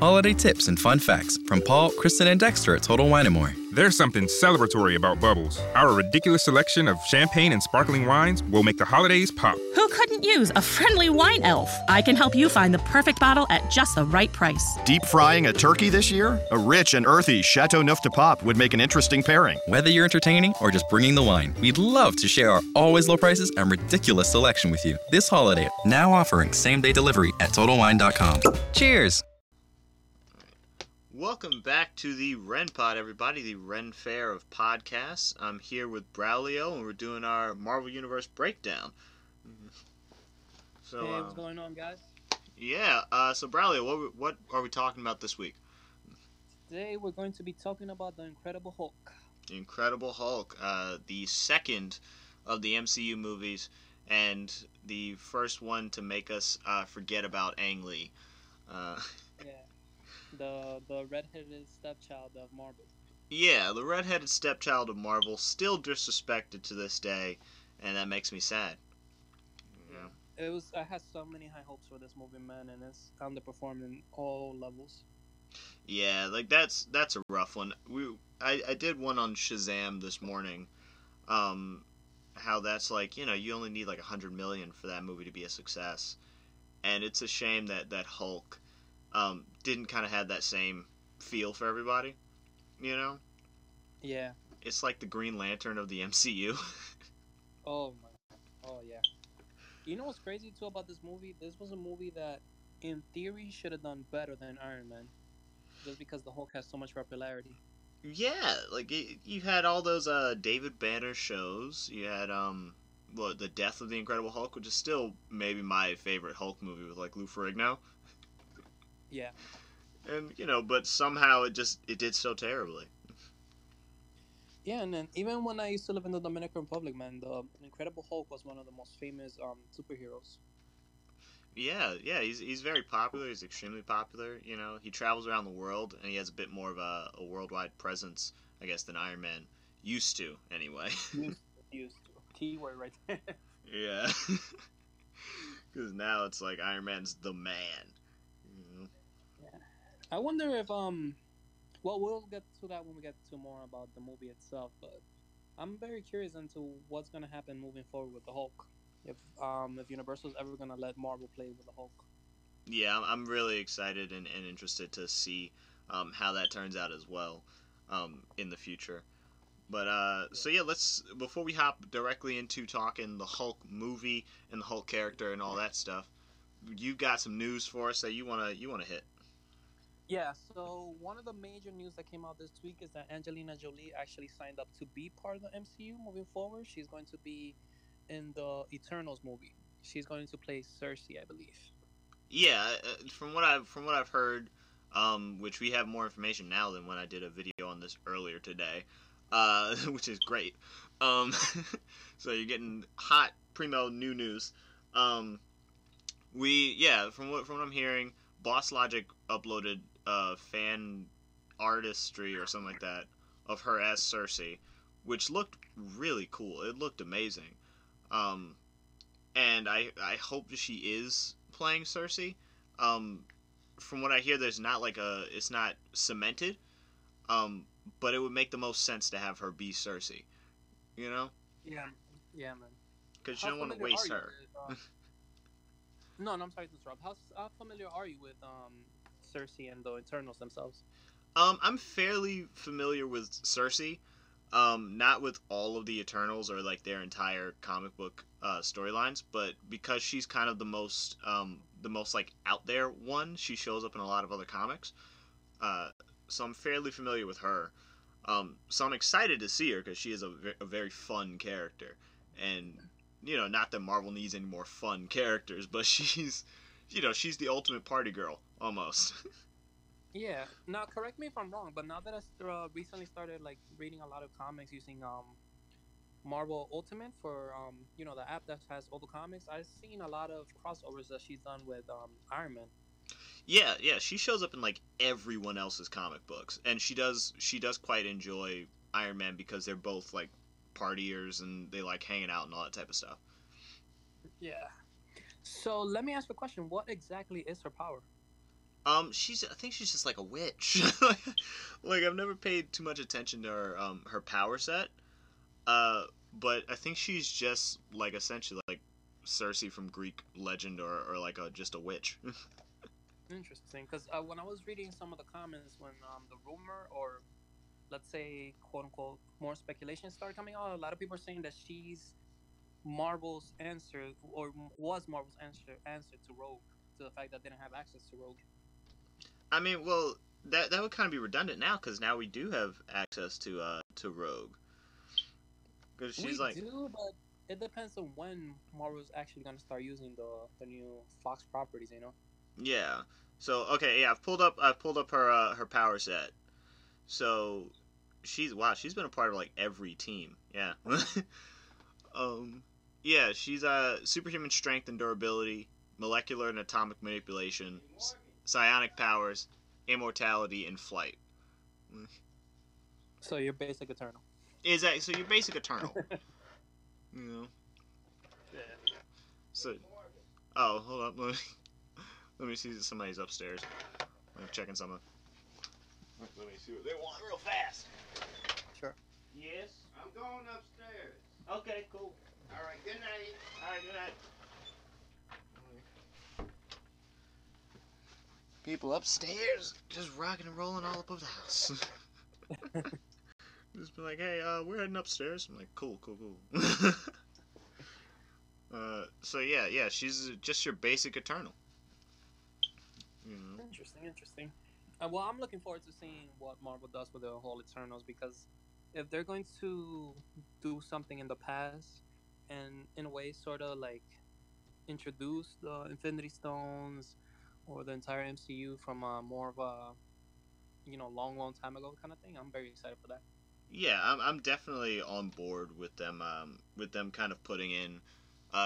holiday tips and fun facts from Paul, Kristen, and Dexter at Total Wine & More. There's something celebratory about Bubbles. Our ridiculous selection of champagne and sparkling wines will make the holidays pop. Who couldn't use a friendly wine elf? I can help you find the perfect bottle at just the right price. Deep frying a turkey this year? A rich and earthy Châteauneuf-du-Pape would make an interesting pairing. Whether you're entertaining or just bringing the wine, we'd love to share our always low prices and ridiculous selection with you this holiday. Now offering same day delivery at TotalWine.com. Cheers! Welcome back to the Ren Pod, everybody, the Ren Fair of podcasts. I'm here with Braulio, and we're doing our Marvel Universe breakdown. So, hey, what's uh, going on, guys? yeah, uh, so Braulio, what, what are we talking about this week? Today we're going to be talking about the Incredible Hulk. The Incredible Hulk, uh, the second of the MCU movies, and the first one to make us uh, forget about Ang Lee. The the redheaded stepchild of Marvel. yeah, the redheaded stepchild of Marvel, still disrespected to this day, and that makes me sad. Yeah. It was I had so many high hopes for this movie, man, and it's underperformed in all levels. Yeah, like that's that's a rough one. We I, I did one on Shazam this morning. Um how that's like, you know, you only need like a hundred million for that movie to be a success. And it's a shame that, that Hulk um didn't kinda have that same feel for everybody. You know? Yeah. It's like the Green Lantern of the MCU. Oh my. God. Oh yeah. You know what's crazy too about this movie? This was a movie that, in theory, should have done better than Iron Man, just because the Hulk has so much popularity. Yeah, like it, you had all those uh David Banner shows. You had um the Death of the Incredible Hulk, which is still maybe my favorite Hulk movie with like Lou Ferrigno. Yeah. And you know, but somehow it just it did so terribly. Yeah, and then even when I used to live in the Dominican Republic, man, the Incredible Hulk was one of the most famous um superheroes. Yeah, yeah, he's he's very popular. He's extremely popular. You know, he travels around the world and he has a bit more of a, a worldwide presence, I guess, than Iron Man used to, anyway. Used to, used to. Keyword right there. yeah, because now it's like Iron Man's the man. I wonder if um, well, we'll get to that when we get to more about the movie itself. But I'm very curious into what's gonna happen moving forward with the Hulk. If um, if Universal's ever gonna let Marvel play with the Hulk. Yeah, I'm, I'm really excited and, and interested to see um, how that turns out as well um, in the future. But uh, so yeah, let's before we hop directly into talking the Hulk movie and the Hulk character and all that stuff. you've got some news for us that you wanna you wanna hit. Yeah. So one of the major news that came out this week is that Angelina Jolie actually signed up to be part of the MCU moving forward. She's going to be in the Eternals movie. She's going to play Sersi, I believe. Yeah, uh, from what I've from what I've heard, um, which we have more information now than when I did a video on this earlier today, uh, which is great. Um, so you're getting hot primo new news. Um, we yeah, from what from what I'm hearing, BossLogic uploaded uh, fan artistry or something like that of her as Sersi, which looked really cool. It looked amazing. Um, and I I hope she is playing Sersi. Um, from what I hear, there's not like a it's not cemented. Um, but it would make the most sense to have her be Sersi. You know, Yeah. Yeah, man. because you How don't want to waste her. with, uh, no, no, I'm sorry to interrupt. How, how familiar are you with um, Sersi and the Eternals themselves? Um, I'm fairly familiar with Sersi. Um, not with all of the Eternals or like their entire comic book uh, storylines, but because she's kind of the most um, the most like out there one, she shows up in a lot of other comics. Uh, so I'm fairly familiar with her. Um, so I'm excited to see her because she is a, ve- a very fun character, and you know, not that Marvel needs any more fun characters, but she's, you know, she's the ultimate party girl almost. Yeah. Now, correct me if I'm wrong, but now that I uh, recently started like reading a lot of comics using um, Marvel Ultimate for um, you know the app that has all the comics, I've seen a lot of crossovers that she's done with um, Iron Man. Yeah, yeah, she shows up in like everyone else's comic books, and she does she does quite enjoy Iron Man because they're both like partiers and they like hanging out and all that type of stuff. Yeah. So let me ask a question. What exactly is her power? Um, she's I think she's just like a witch. like I've never paid too much attention to her um her power set. Uh, but I think she's just like essentially like Circe from Greek legend or or like a just a witch. Interesting, because uh, when I was reading some of the comments when um, the rumor or let's say quote unquote more speculation started coming out, a lot of people are saying that she's Marvel's answer or was Marvel's answer answer to Rogue to the fact that they didn't have access to Rogue. I mean, well, that that would kind of be redundant now because now we do have access to uh to Rogue. Because she's we like, do, but it depends on when Marvel's actually gonna start using the the new Fox properties. You know. yeah. So okay, yeah, I've pulled up I've pulled up her uh, her power set. So she's wow, she's been a part of like every team. Yeah. um, yeah, she's uh superhuman strength and durability, molecular and atomic manipulation, psionic powers, immortality, and flight. So you're basic Eternal. Is that so? You're basic eternal. you know. So, oh, hold up. Let me, let me see if somebody's upstairs. I'm checking something. Let me see what they want real fast. Sure. Yes. I'm going upstairs. Okay. Cool. All right, good night. All right. Good night. People upstairs just rocking and rolling all up over the house. just be like, hey, uh, we're heading upstairs. I'm like, cool, cool, cool. uh, so yeah, yeah, she's just your basic Eternal. You know. Interesting, interesting. Uh, well, I'm looking forward to seeing what Marvel does with the whole Eternals because if they're going to do something in the past and in a way sort of like introduce the Infinity Stones or the entire MCU from a more of a you know long, long time ago kind of thing, I'm very excited for that. Yeah, I'm, I'm definitely on board with them. Um, with them kind of putting in,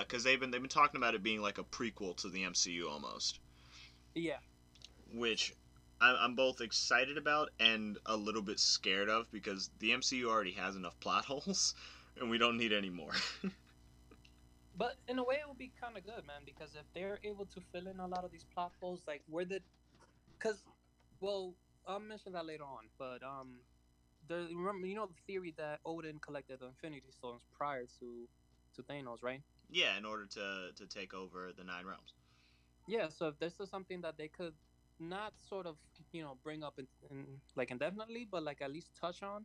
because they've been they've been talking about it being like a prequel to the MCU almost, Yeah, which I'm both excited about and a little bit scared of because the MCU already has enough plot holes, and we don't need any more. But in a way, it would be kind of good, man, because if they're able to fill in a lot of these plot holes, like where did, because, well, I'll mention that later on. But um, there remember you know the theory that Odin collected the Infinity Stones prior to to Thanos, right? yeah, in order to to take over the Nine Realms. Yeah. So if this is something that they could not sort of you know bring up in, in like indefinitely, but like at least touch on,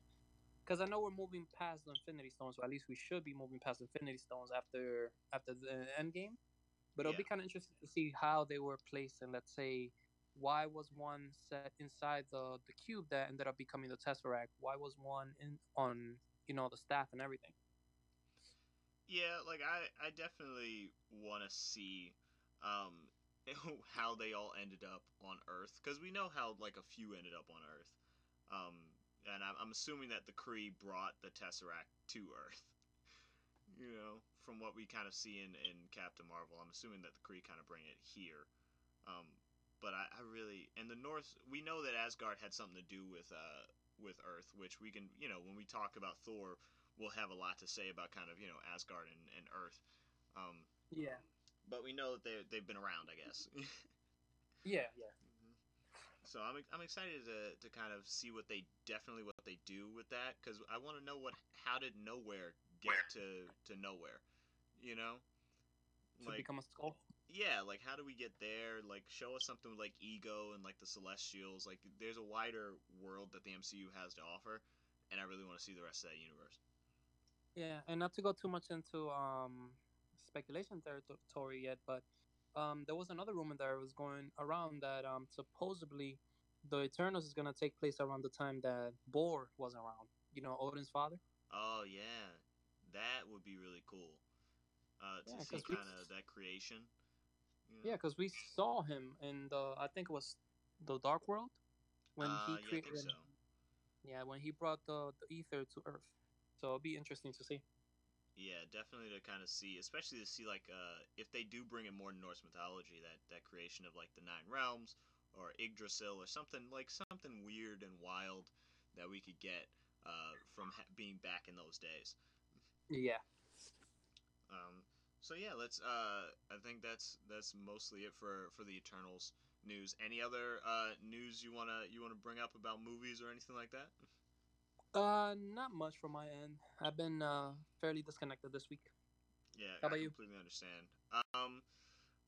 because I know we're moving past the Infinity Stones, or at least we should be moving past Infinity Stones after after the end game. But it'll be kind of interesting to see how they were placed, and let's say why was one set inside the the cube that ended up becoming the Tesseract? Why was one in on you know the staff and everything? Yeah, like I, I definitely want to see um, how they all ended up on Earth because we know how like a few ended up on Earth, um, and I'm, I'm assuming that the Kree brought the Tesseract to Earth. You know, from what we kind of see in, in Captain Marvel, I'm assuming that the Kree kind of bring it here. Um, but I, I really and the North, we know that Asgard had something to do with uh with Earth, which we can you know when we talk about Thor, we'll have a lot to say about kind of you know Asgard and, and Earth. Um, Yeah. but we know that they they've been around, I guess. Yeah. Yeah. So I'm I'm excited to, to kind of see what they definitely what they do with that because I want to know what how did Knowhere get to to Knowhere, you know? To become a skull. yeah, like how do we get there? Like show us something like ego and like the Celestials. Like there's a wider world that the MCU has to offer, and I really want to see the rest of that universe. Yeah, and not to go too much into um speculation territory yet, but um there was another rumor that was going around that um supposedly the Eternals is gonna take place around the time that Bor was around. You know, Odin's father. Oh yeah, that would be really cool. Uh, to Yeah, see kind of that creation. Yeah, because we saw him in the I think it was the Dark World when Uh, he yeah, I think created. so. Yeah, when he brought the, the Aether to Earth. So it'll be interesting to see. Yeah, definitely to kind of see, especially to see like uh, if they do bring in more Norse mythology, that that creation of like the nine realms or Yggdrasil or something like something weird and wild that we could get uh, from ha- being back in those days. Yeah. Um, so yeah, let's. Uh, I think that's that's mostly it for for the Eternals. news. Any other uh, news you wanna you wanna bring up about movies or anything like that? Uh, not much from my end. I've been uh fairly disconnected this week. Yeah, How I about you? completely understand. Um,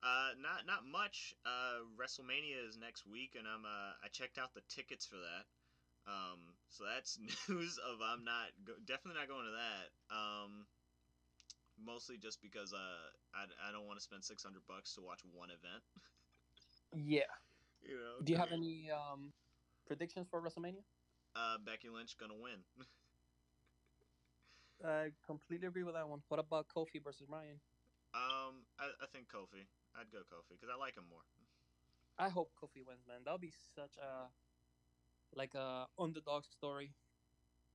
uh, not not much. Uh, WrestleMania is next week, and I'm uh, I checked out the tickets for that. Um, so that's news of I'm not go- definitely not going to that. Um, mostly just because uh I, I don't want to spend six hundred bucks to watch one event. Yeah. You know. Do you have any um predictions for WrestleMania? Uh, Becky Lynch gonna win. I completely agree with that one. What about Kofi versus Bryan? um, I, I think Kofi. I'd go Kofi because I like him more. I hope Kofi wins, man. That'll be such a like a underdog story,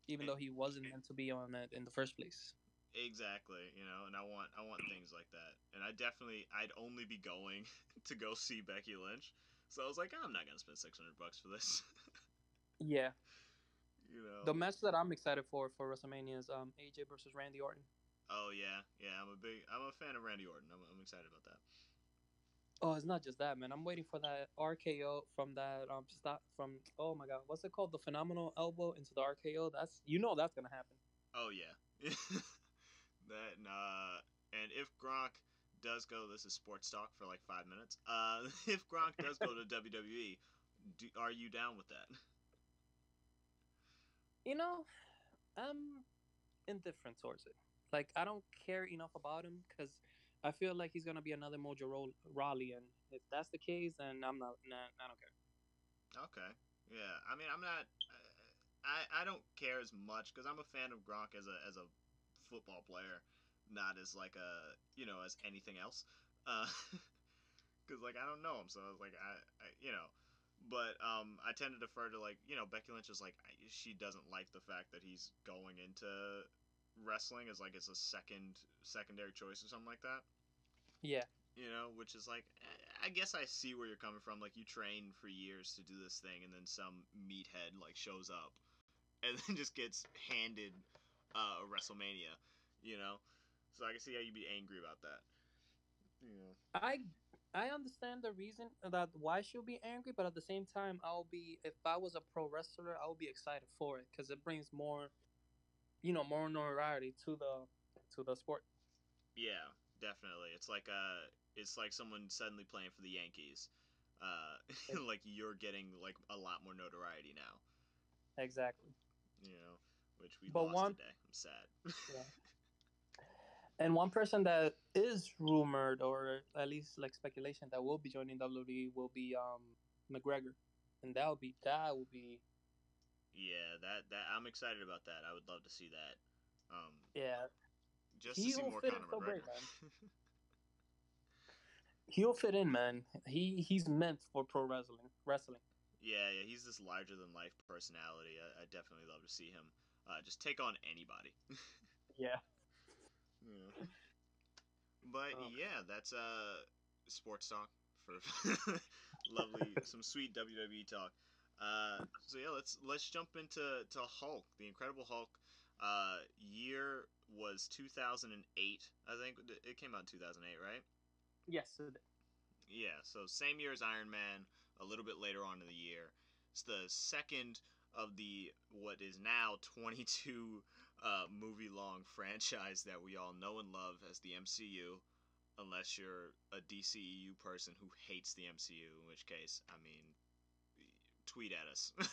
even though he wasn't meant to be on it in the first place. Exactly, you know, and I want I want things like that. And I definitely I'd only be going to go see Becky Lynch. So I was like, I'm not gonna spend six hundred bucks for this. Yeah. You know. The match that I'm excited for for WrestleMania is um AJ versus Randy Orton. Oh yeah, yeah. I'm a big I'm a fan of Randy Orton. I'm, I'm excited about that. Oh, it's not just that, man. I'm waiting for that RKO from that um stop from oh my god, what's it called? The phenomenal elbow into the RKO. That's you know that's gonna happen. Oh yeah. that and, uh, and if Gronk does go, this is sports talk for like five minutes. Uh, if Gronk does go to WWE, do, are you down with that? You know, I'm indifferent towards it. Like I don't care enough about him because I feel like he's gonna be another Mojo Ro- Rawley, and if that's the case, then I'm not. Nah, I don't care. Okay. Yeah. I mean, I'm not. I I don't care as much because I'm a fan of Gronk as a as a football player, not as like a you know as anything else. Uh, because like I don't know him, so I was like I, I you know. But um, I tend to defer to like you know Becky Lynch is like she doesn't like the fact that he's going into wrestling as like it's a second secondary choice or something like that Yeah, you know, which is like, I guess I see where you're coming from. Like, you train for years to do this thing, and then some meathead like shows up, and then just gets handed uh, a WrestleMania, you know. So I can see how you'd be angry about that. You know. I I understand the reason that why she'll be angry, but at the same time, I'll be if I was a pro wrestler, I'll be excited for it because it brings more, you know, more notoriety to the to the sport. Yeah, definitely. It's like uh, it's like someone suddenly playing for the Yankees. Uh, like you're getting like a lot more notoriety now. Exactly. You know, which we But lost one- today. I'm sad. Yeah. And one person that is rumored, or at least like speculation, that will be joining WWE will be um McGregor, and that will be that will be Yeah, that that I'm excited about that. I would love to see that. Um, yeah just to see He'll more fit Conor in so great, McGregor. he'll fit in, man. He he's meant for pro wrestling. Wrestling. yeah, yeah, he's this larger than life personality. I, I definitely love to see him uh, just take on anybody. Yeah. Yeah. But Oh. yeah, that's uh sports talk for lovely some sweet WWE talk. Uh, so yeah, let's let's jump into to Hulk, the Incredible Hulk. Uh, year was 2008, I think it came out in 2008, right? Yes. Yeah, so same year as Iron Man, a little bit later on in the year. It's the second of the what is now 22 uh, movie long franchise that we all know and love as the MCU, unless you're a DCEU person who hates the MCU, in which case, I mean, tweet at us.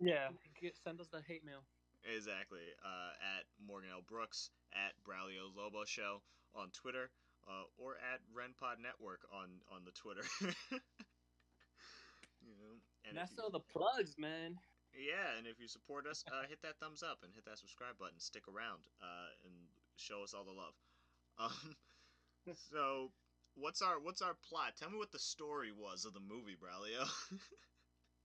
Yeah. Get, send us the hate mail. Exactly. Uh, at Morgan L. Brooks, at Braulio Lobo Show on Twitter, uh, or at RenPod Network on, on the Twitter. you know, and And that's you- all the plugs, man. Yeah, and if you support us, uh, hit that thumbs up and hit that subscribe button. Stick around uh, and show us all the love. Um, so, what's our what's our plot? Tell me what the story was of the movie, Braulio.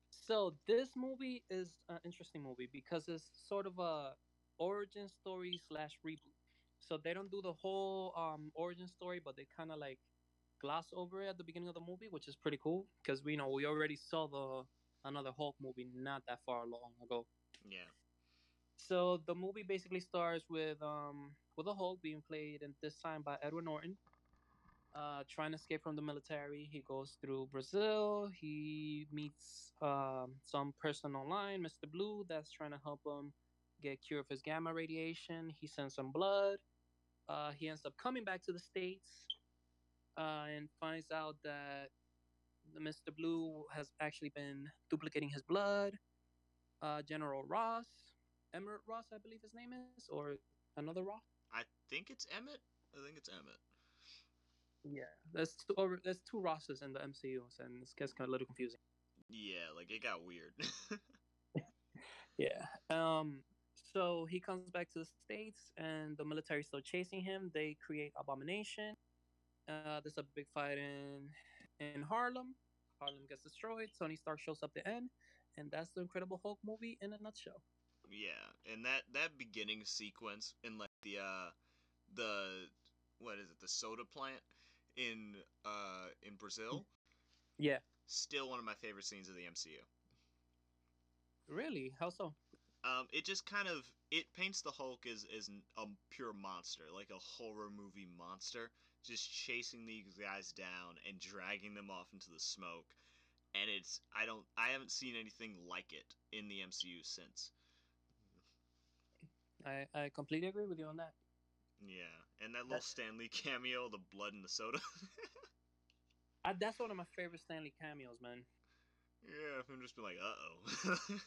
So this movie is an interesting movie because it's sort of a origin story slash reboot. So they don't do the whole um, origin story, but they kind of like gloss over it at the beginning of the movie, which is pretty cool because we know we already saw the another Hulk movie not that far long ago. yeah. So the movie basically starts with um with a Hulk being played and this time by Edward Norton. uh, trying to escape from the military. He goes through Brazil. He meets um, some person online, Mr. Blue, that's trying to help him get cure of his gamma radiation. He sends some blood. Uh, he ends up coming back to the states uh, and finds out that Mr. Blue has actually been duplicating his blood. Uh, General Ross, Emmett Ross, I believe his name is, or another Ross. I think it's Emmett. I think it's Emmett. Yeah, there's two, or there's two Rosses in the MCU, and it gets kind of a little confusing. Yeah, like it got weird. Yeah. Um. So he comes back to the states, and the military still chasing him. They create Abomination. Uh, there's a big fight in in Harlem. Harlem gets destroyed. Tony Stark shows up at the end, and that's the Incredible Hulk movie in a nutshell. yeah, and that that beginning sequence in like the uh the what is it the soda plant in uh in Brazil Yeah. still one of my favorite scenes of the MCU. Really? How so? Um, it just kind of it paints the Hulk as as a pure monster, like a horror movie monster, just chasing these guys down and dragging them off into the smoke. And it's I don't I haven't seen anything like it in the MCU since. I I completely agree with you on that. Yeah, and that little That's- Stan Lee cameo, the blood in the soda. I, that's one of my favorite Stan Lee cameos, man, yeah, I'm just be like, uh oh.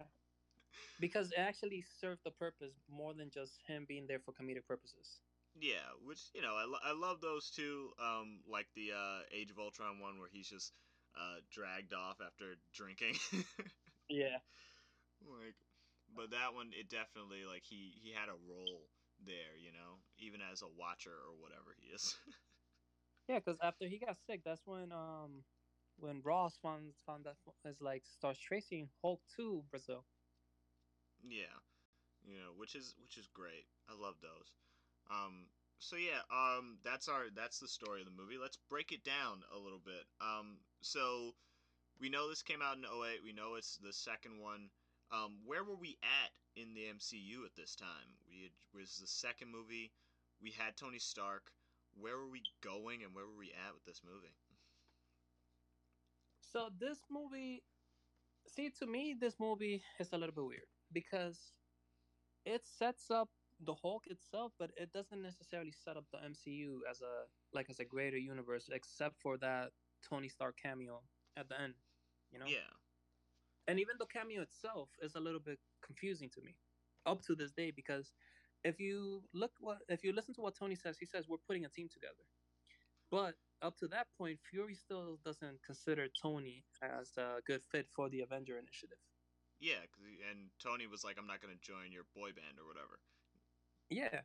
because it actually served the purpose more than just him being there for comedic purposes. Yeah, which you know I, lo- I love those two. Um, like the uh, Age of Ultron one where he's just uh dragged off after drinking. Yeah. like but that one it definitely like he he had a role there you know even as a watcher or whatever he is Yeah, because after he got sick, that's when um when Ross found found that is like starts tracing Hulk to Brazil. yeah you know which is which is great i love those um so yeah um that's our that's the story of the movie. Let's break it down a little bit. Um so we know this came out in 08 we know it's the second one. Um where were we at in the mcu at this time? We had, was the second movie. We had tony stark. Where were we going and where were we at with this movie? So this movie, see, to me, this movie is a little bit weird because it sets up the Hulk itself, but it doesn't necessarily set up the MCU as a like as a greater universe, except for that Tony Stark cameo at the end. You know. yeah and even the cameo itself is a little bit confusing to me up to this day because if you look what if you listen to what tony says he says we're putting a team together but up to that point fury still doesn't consider tony as a good fit for the avenger initiative yeah and tony was like i'm not going to join your boy band or whatever yeah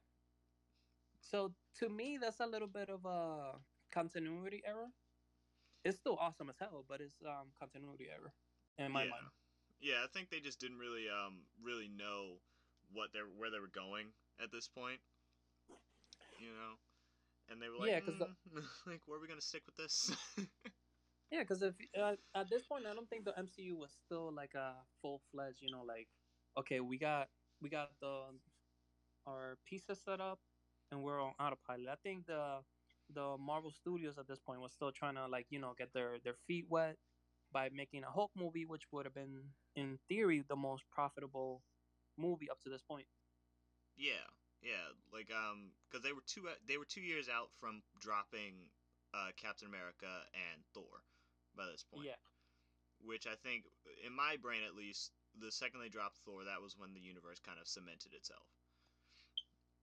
so to me that's a little bit of a continuity error it's still awesome as hell but it's um continuity error in my yeah. mind Yeah, I think they just didn't really um really know what they where they were going at this point. You know, and they were like, Yeah, 'cause the- "Mm, like, where are we gonna stick with this? Yeah, because if uh, at this point, I don't think the MCU was still like a full fledged. You know, like okay, we got we got the our pieces set up, and we're on autopilot. I think the the Marvel Studios at this point was still trying to like you know get their their feet wet by making a Hulk movie, which would have been in theory the most profitable movie up to this point. yeah, yeah, like um, because they were two they were two years out from dropping uh Captain America and Thor by this point. Yeah, Which I think, in my brain at least, the second they dropped Thor, that was when the universe kind of cemented itself.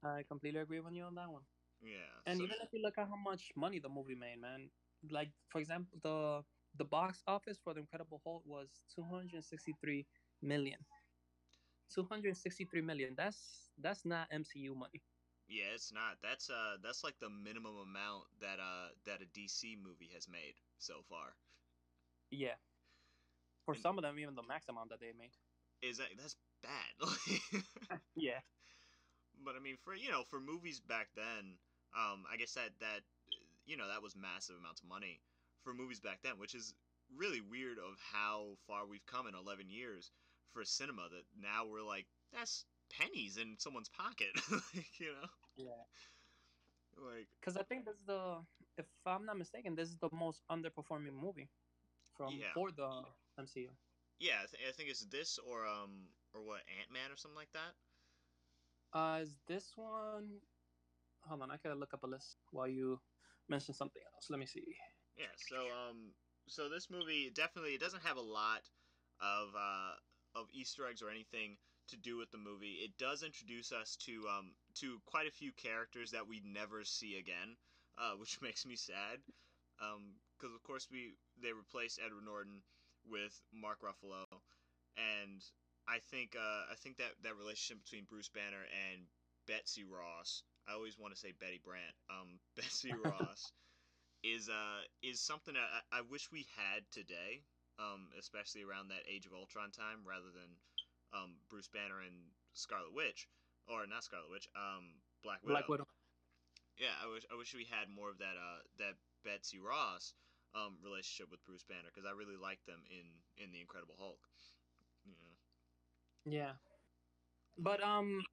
I completely agree with you on that one. Yeah. And so- even if you look at how much money the movie made, man, like for example, the the box office for the Incredible Hulk was 263 million. 263 million. That's that's not MCU money. Yeah, it's not. That's uh that's like the minimum amount that uh that a DC movie has made so far. Yeah. For And- some of them, even the max amount that they made. Is that that's bad. Yeah. But I mean for you know, for movies back then, um I guess that that you know, that was massive amounts of money for movies back then, which is really weird of how far we've come in 11 years for cinema that now we're like that's pennies in someone's pocket, like, you know? Yeah. Like Because I think that's the if I'm not mistaken, this is the most underperforming movie from Yeah. for the MCU. Yeah, I, th- I think it's this or um or what Ant Man or something like that. Uh, is this one? Hold on, I gotta look up a list while you mention something else. Let me see. Yeah. So um so this movie definitely it doesn't have a lot of uh of Easter eggs or anything to do with the movie. It does introduce us to um to quite a few characters that we never see again, uh, which makes me sad. Um, because of course we they replaced Edward Norton with Mark Ruffalo, and I think uh, I think that that relationship between Bruce Banner and Betsy Ross, I always want to say Betty Brant, um, Betsy Ross, is uh is something that I, I wish we had today, um, especially around that Age of Ultron time, rather than um, Bruce Banner and Scarlet Witch, or not Scarlet Witch, um, Black Widow. Black Widow. Yeah, I wish I wish we had more of that uh that Betsy Ross um relationship with Bruce Banner because I really liked them in in the Incredible Hulk. Yeah, but um,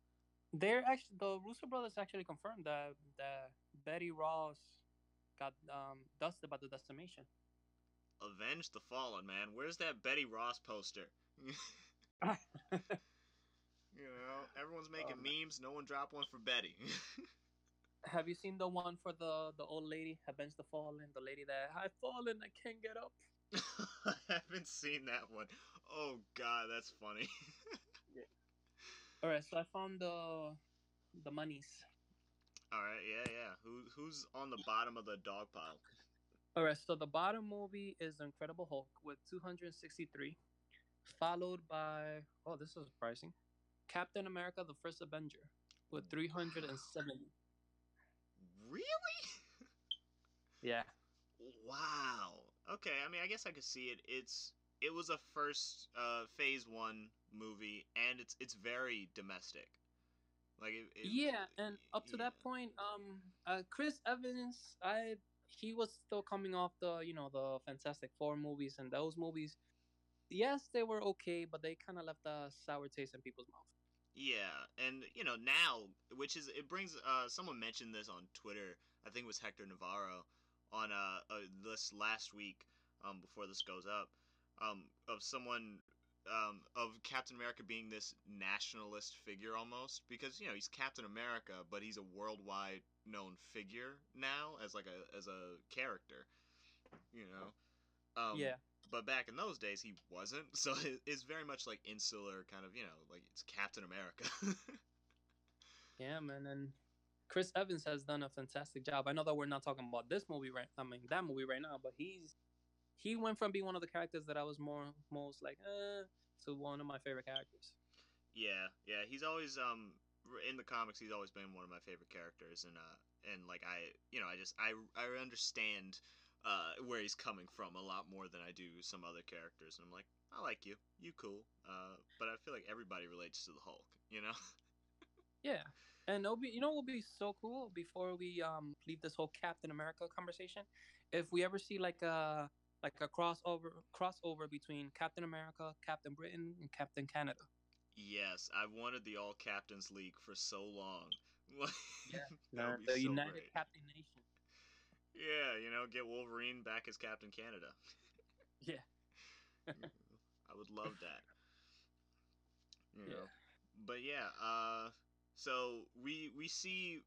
they're actually the Russo brothers actually confirmed that that Betty Ross got um dusted by the decimation. Avenge the Fallen, man. Where's that Betty Ross poster? you know, everyone's making Oh, memes. No one dropped one for Betty. Have you seen the one for the the old lady, Avenge the Fallen, the lady that I've fallen, I can't get up. I haven't seen that one. Oh God, that's funny. yeah. All right, so I found the the monies. All right, yeah, yeah. Who who's on the bottom of the dog pile? All right, so the bottom movie is The Incredible Hulk with 263, followed by oh, this is surprising, Captain America: The First Avenger with 370. Really? Yeah, Wow. Okay, I mean, I guess I could see it. It's it was a first uh, phase one movie, and it's it's very domestic. Like it, it- yeah, and up to that point, um, uh, Chris Evans, I he was still coming off the you know the Fantastic Four movies, and those movies, yes, they were okay, but they kind of left a sour taste in people's mouth. Yeah, and you know now, which is it brings. Uh, someone mentioned this on Twitter. I think it was Hector Navarro on uh, uh this last week. Um, before this goes up, um, of someone. Um, of Captain America being this nationalist figure almost because you know he's Captain America but he's a worldwide known figure now as like a as a character you know um, yeah, but back in those days he wasn't so it's very much like insular kind of you know like it's captain america yeah, man, and Chris Evans has done a fantastic job. I know that we're not talking about this movie right, I mean that movie right now, but he's he went from being one of the characters that I was more most like uh to one of my favorite characters. yeah yeah he's always um in the comics he's always been one of my favorite characters and uh and like i you know i just i i understand uh where he's coming from a lot more than i do some other characters and i'm like i like you you cool uh but i feel like everybody relates to the hulk you know Yeah, and it'll be you know what would be so cool before we um leave this whole Captain America conversation, if we ever see like a like a crossover crossover between Captain America, Captain Britain, and Captain Canada. yes I've wanted the all captains league for so long Yeah. that would be the so United great. Captain Nation. Yeah, you know, get Wolverine back as Captain Canada. Yeah. I would love that. You know. Yeah. But yeah, uh so we we see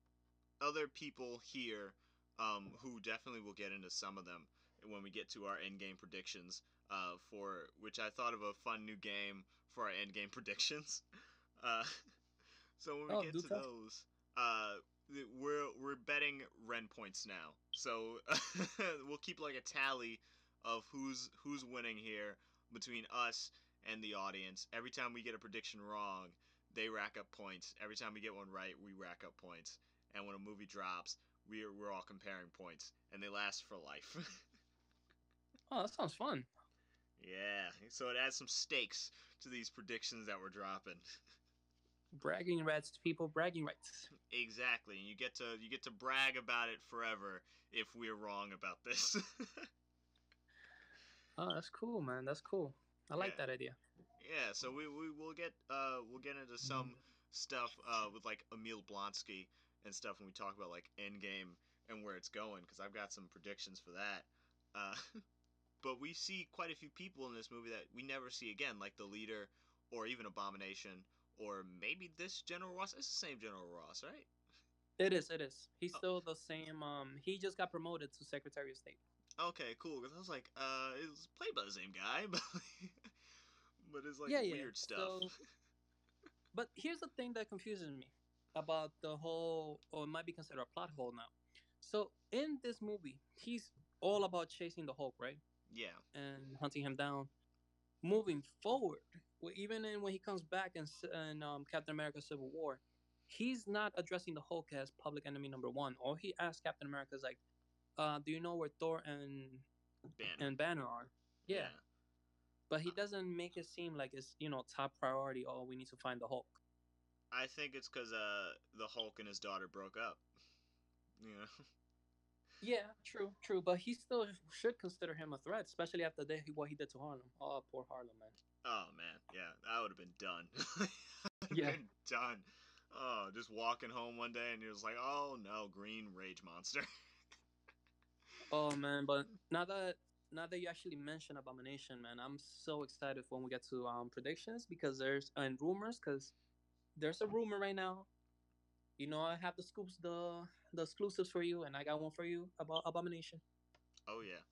other people here um who definitely will get into some of them when we get to our end game predictions uh for which I thought of a fun new game for our end game predictions. Uh so when we Oh, get to those uh we're we're betting Ren points now. So we'll keep like a tally of who's who's winning here between us and the audience. Every time we get a prediction wrong, they rack up points. Every time we get one right, we rack up points. And when a movie drops, we're we're all comparing points, and they last for life. Oh, that sounds fun. yeah, so it adds some stakes to these predictions that we're dropping. Bragging rights, to people. Bragging rights. exactly, and you get to you get to brag about it forever if we're wrong about this. Oh, that's cool, man. That's cool. I like Yeah. that idea. Yeah, so we we will get uh we'll get into some stuff uh with like Emil Blonsky and stuff when we talk about like Endgame and where it's going because I've got some predictions for that. Uh, but we see quite a few people in this movie that we never see again, like the leader, or even Abomination, or maybe this General Ross. It's the same General Ross, right? It is. It is. He's Oh. still the same. Um, he just got promoted to Secretary of State. Okay, cool. Because I was like, uh, it was played by the same guy, but but it's like Yeah, yeah, weird stuff. so- But here's the thing that confuses me about the whole, or it might be considered a plot hole now. So in this movie, he's all about chasing the Hulk, right, yeah, and hunting him down. Moving forward, well, even in, when he comes back in, in um, Captain America: Civil War, he's not addressing the Hulk as public enemy number one. Or he asks Captain America, "Is like, uh, do you know where Thor and Banner. and Banner are?" yeah. But he doesn't make it seem like it's you know top priority. Oh, we need to find the Hulk. I think it's because uh, the Hulk and his daughter broke up. You know. Yeah, true, true. But he still should consider him a threat, especially after the, what he did to Harlem. Oh, poor Harlem, man. Oh man, yeah, I would have been done. Yeah. been done. Oh, just walking home one day and he was like, oh no, green rage monster. Oh man, but now that now that you actually mentioned Abomination, man, I'm so excited when we get to um predictions because there's and rumors because there's a rumor right now. You know, I have the scoops, the the exclusives for you, and I got one for you about Abomination. oh yeah,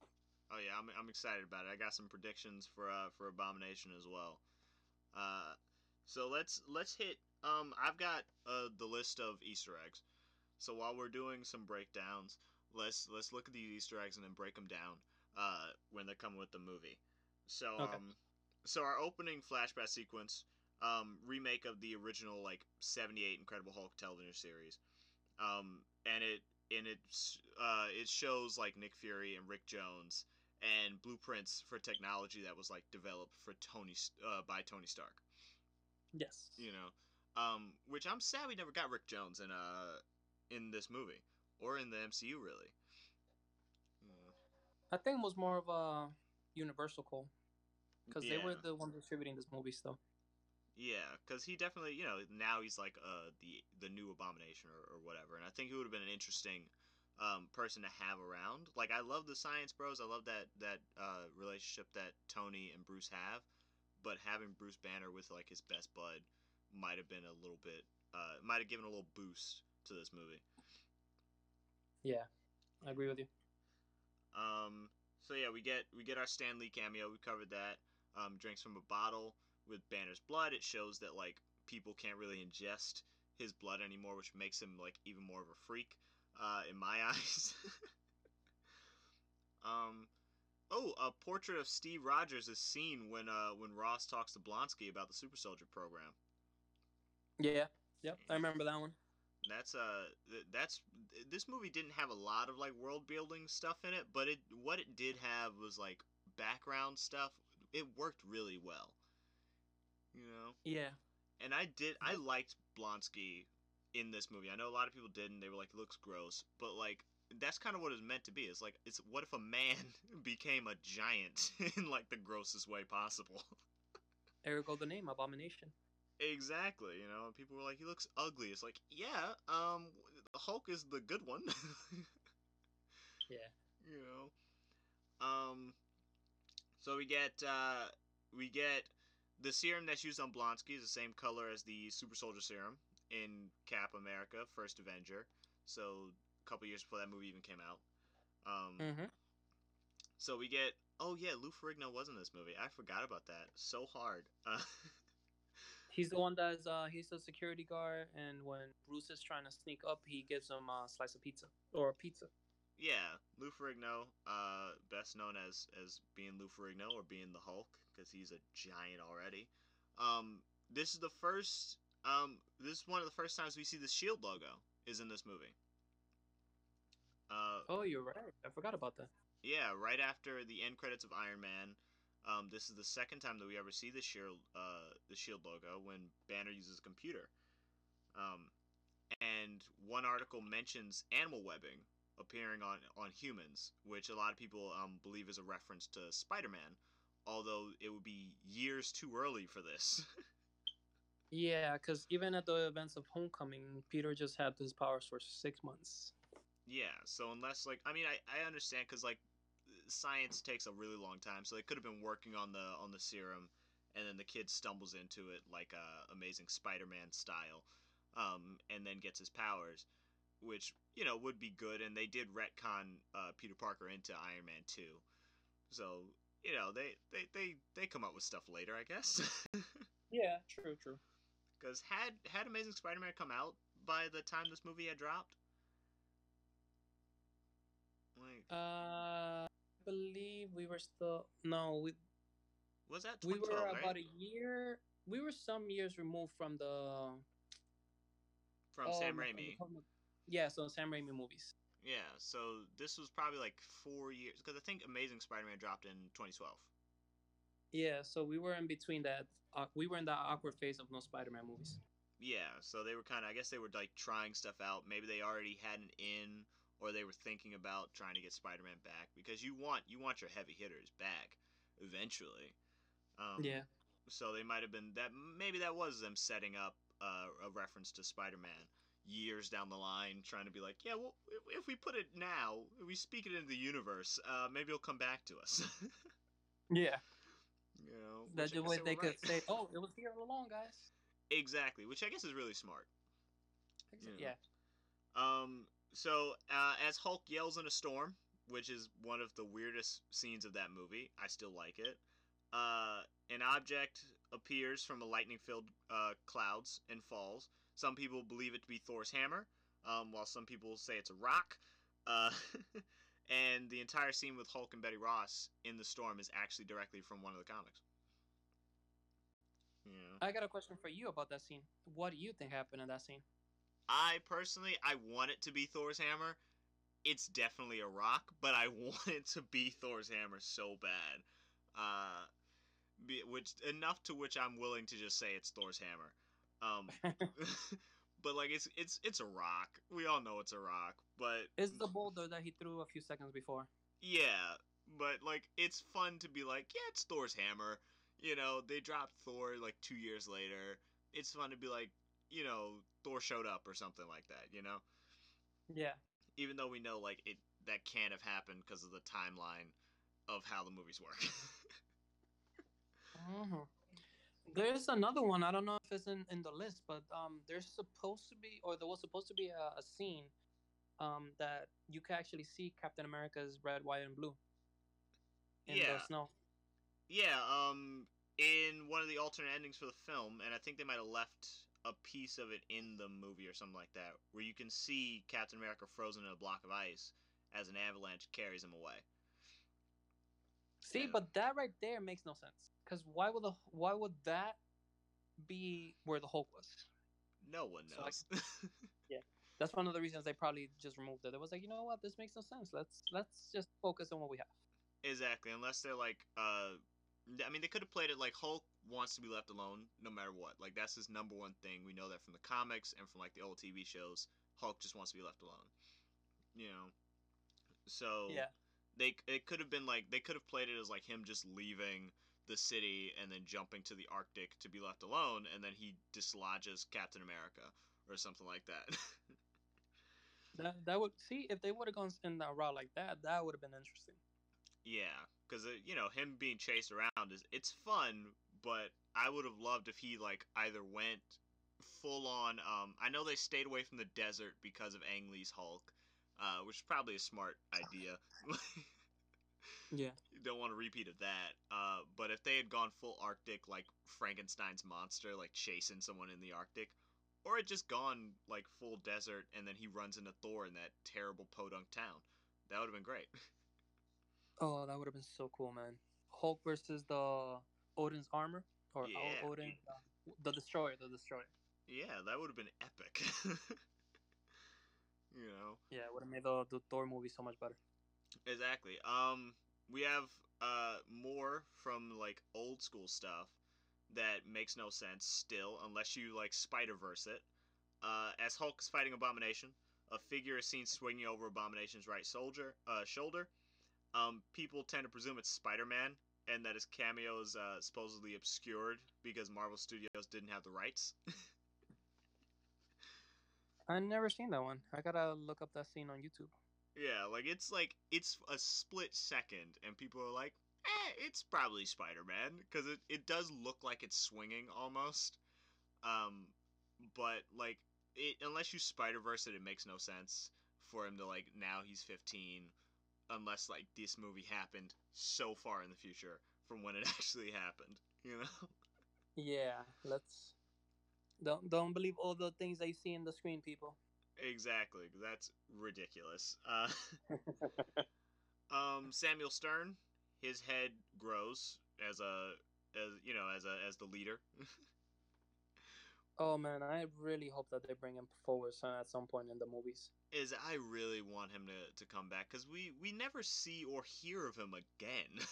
oh yeah, I'm, I'm excited about it. I got some predictions for uh for Abomination as well. Uh, so let's let's hit. Um, I've got uh the list of Easter eggs. So while we're doing some breakdowns, let's let's look at these Easter eggs and then break them down. Uh, when they come with the movie. So Okay. um, so our opening flashback sequence, um, remake of the original like '78 Incredible Hulk television series, um, and it and it's uh it shows like Nick Fury and Rick Jones and blueprints for technology that was like developed for Tony uh, by Tony Stark. Yes. You know, um, which I'm sad we never got Rick Jones in uh in this movie or in the MCU really. I think it was more of a Universal call because they were the ones distributing this movie still. Yeah, because he definitely, you know, now he's like uh the the new abomination or, or whatever, and I think he would have been an interesting um, person to have around. Like I love the Science Bros, I love that that uh, relationship that Tony and Bruce have, but having Bruce Banner with like his best bud might have been a little bit, uh, might have given a little boost to this movie. Yeah, I agree with you. Um, so yeah, we get we get our Stan Lee cameo. We covered that. Um, drinks from a bottle with Banner's blood. It shows that like people can't really ingest his blood anymore, which makes him like even more of a freak uh, in my eyes. um, oh, a portrait of Steve Rogers is seen when uh when Ross talks to Blonsky about the Super Soldier program. Yeah, yep, I remember that one. That's uh, that's this movie didn't have a lot of like world building stuff in it, but it what it did have was like background stuff. It worked really well, you know. Yeah, And I did, I liked Blonsky in this movie. I know a lot of people didn't. They were like, looks gross, but like that's kind of what it's meant to be. It's like, it's what if a man became a giant in like the grossest way possible. there go the name Abomination. Exactly, you know, people were like, he looks ugly. It's like, yeah, um, Hulk is the good one. Yeah, you know, um, so we get, uh, we get the serum that's used on Blonsky is the same color as the Super Soldier serum in Cap America, First Avenger. So a couple years before that movie even came out. Um, mm-hmm. so we get, oh yeah, Lou Ferrigno was in this movie. I forgot about that. So hard. Uh, He's the one that's uh he's the security guard, and when Bruce is trying to sneak up, he gives him a slice of pizza or a pizza. Yeah, Lou Ferrigno, uh, best known as as being Lou Ferrigno or being the Hulk, because he's a giant already. Um, this is the first. Um, this is one of the first times we see the Shield logo is in this movie. Uh, Oh, you're right. I forgot about that. yeah, right after the end credits of Iron Man. Um, this is the second time that we ever see the Shield, uh, the Shield logo when Banner uses a computer. Um, and one article mentions animal webbing appearing on on humans, which a lot of people um, believe is a reference to Spider-Man, although it would be years too early for this. Yeah, because even at the events of Homecoming, Peter just had his powers for six months. Yeah, so unless like I mean I I understand cuz like science takes a really long time, so they could have been working on the on the serum and then the kid stumbles into it like a amazing Spider-Man style. Um, and then gets his powers, which you know would be good. And they did retcon uh, Peter Parker into Iron Man 2, so you know they they they they come up with stuff later, I guess. Yeah, true, true. Because had had Amazing Spider-Man come out by the time this movie had dropped, like Uh, believe we were still no, we was that we were right? about a year. We were some years removed from the from oh, Sam Raimi. from the- Yeah, so Sam Raimi movies. Yeah, so this was probably like four years because I think Amazing Spider-Man dropped in 2012. Yeah, so we were in between that. Uh, we were in that awkward phase of no Spider-Man movies. Yeah, so they were kind of I guess they were like trying stuff out. Maybe they already had an in, or they were thinking about trying to get Spider-Man back because you want you want your heavy hitters back eventually. Um, yeah, So they might have been that maybe that was them setting up uh, a reference to Spider-Man years down the line, trying to be like, yeah, well, if, we put it now, if we speak it into the universe, uh, maybe it'll come back to us. yeah. you know, That's the way they could right. say, "Oh, it was here all along, guys." exactly, which I guess is really smart. Yeah. Yeah. Um, so uh, as Hulk yells in a storm, which is one of the weirdest scenes of that movie, I still like it. Uh, an object appears from the lightning-filled uh, clouds and falls. Some people believe it to be Thor's hammer, um, while some people say it's a rock. Uh, and the entire scene with Hulk and Betty Ross in the storm is actually directly from one of the comics. Yeah. I got a question for you about that scene. What do you think happened in that scene? I personally, I want it to be Thor's hammer. It's definitely a rock, but I want it to be Thor's hammer so bad. Uh, be, which enough to which I'm willing to just say it's Thor's hammer. Um, but like it's it's it's a rock. We all know it's a rock, but It's the boulder that he threw a few seconds before. yeah, but like it's fun to be like, yeah, it's Thor's hammer. You know, they dropped Thor like two years later. It's fun to be like, you know, Thor showed up or something like that. You know. Yeah. even though we know like it that can't have happened because of the timeline of how the movies work. hmm There's another one. I don't know if it's in, in the list, but um, there's supposed to be, or there was supposed to be a, a scene, um, that you can actually see Captain America's red, white, and blue. In Yeah. the snow. yeah, um, in one of the alternate endings for the film, and I think they might have left a piece of it in the movie or something like that, where you can see Captain America frozen in a block of ice as an avalanche carries him away. See, Yeah. but that right there makes no sense. Because why would the why would that be where the Hulk was? No one So, like- knows. That's one of the reasons they probably just removed it. It was like, you know what, this makes no sense. Let's let's just focus on what we have. Exactly, unless they're like, uh, I mean, they could have played it like Hulk wants to be left alone no matter what. Like that's his number one thing. We know that from the comics and from like the old TV shows. Hulk just wants to be left alone. You know, so Yeah. they it could have been like they could have played it as like him just leaving the city and then jumping to the Arctic to be left alone, and then he dislodges Captain America or something like that. That that would see if they would have gone in that route like that, that would have been interesting. Yeah, because uh, you know him being chased around is it's fun, but I would have loved if he like either went full on. Um, I know they stayed away from the desert because of Ang Lee's Hulk, uh, which is probably a smart idea. Yeah. you don't want a repeat of that. Uh, but if they had gone full Arctic, like Frankenstein's monster, like chasing someone in the Arctic, or had just gone like full desert and then he runs into Thor in that terrible podunk town, that would have been great. Oh, that would have been so cool, man. Hulk versus the Odin's armor or Yeah. Odin, uh, the destroyer, the destroyer. Yeah, that would have been epic. you know, Yeah, it would have made the, the Thor movie so much better. exactly. Um, we have uh more from like old school stuff that makes no sense still, unless you like Spider Verse it. Uh, as Hulk is fighting Abomination, a figure is seen swinging over Abomination's right soldier uh, shoulder. Um, people tend to presume it's Spider Man. And that his cameo is uh, supposedly obscured because Marvel Studios didn't have the rights. I never seen that one. I gotta look up that scene on YouTube. Yeah, like it's like it's a split second, and people are like, "Eh, it's probably Spider-Man," because it it does look like it's swinging almost. Um, but like it unless you Spider-Verse it, it makes no sense for him to like now he's 15, unless like this movie happened so far in the future from when it actually happened. You know? Yeah, let's don't don't believe all the things they see in the screen, people. Exactly. That's ridiculous. Uh, um, Samuel Stern, his head grows as a as you know as a as the leader. Oh man, I really hope that they bring him forward at some point in the movies. is I really want him to, to come back because we we never see or hear of him again.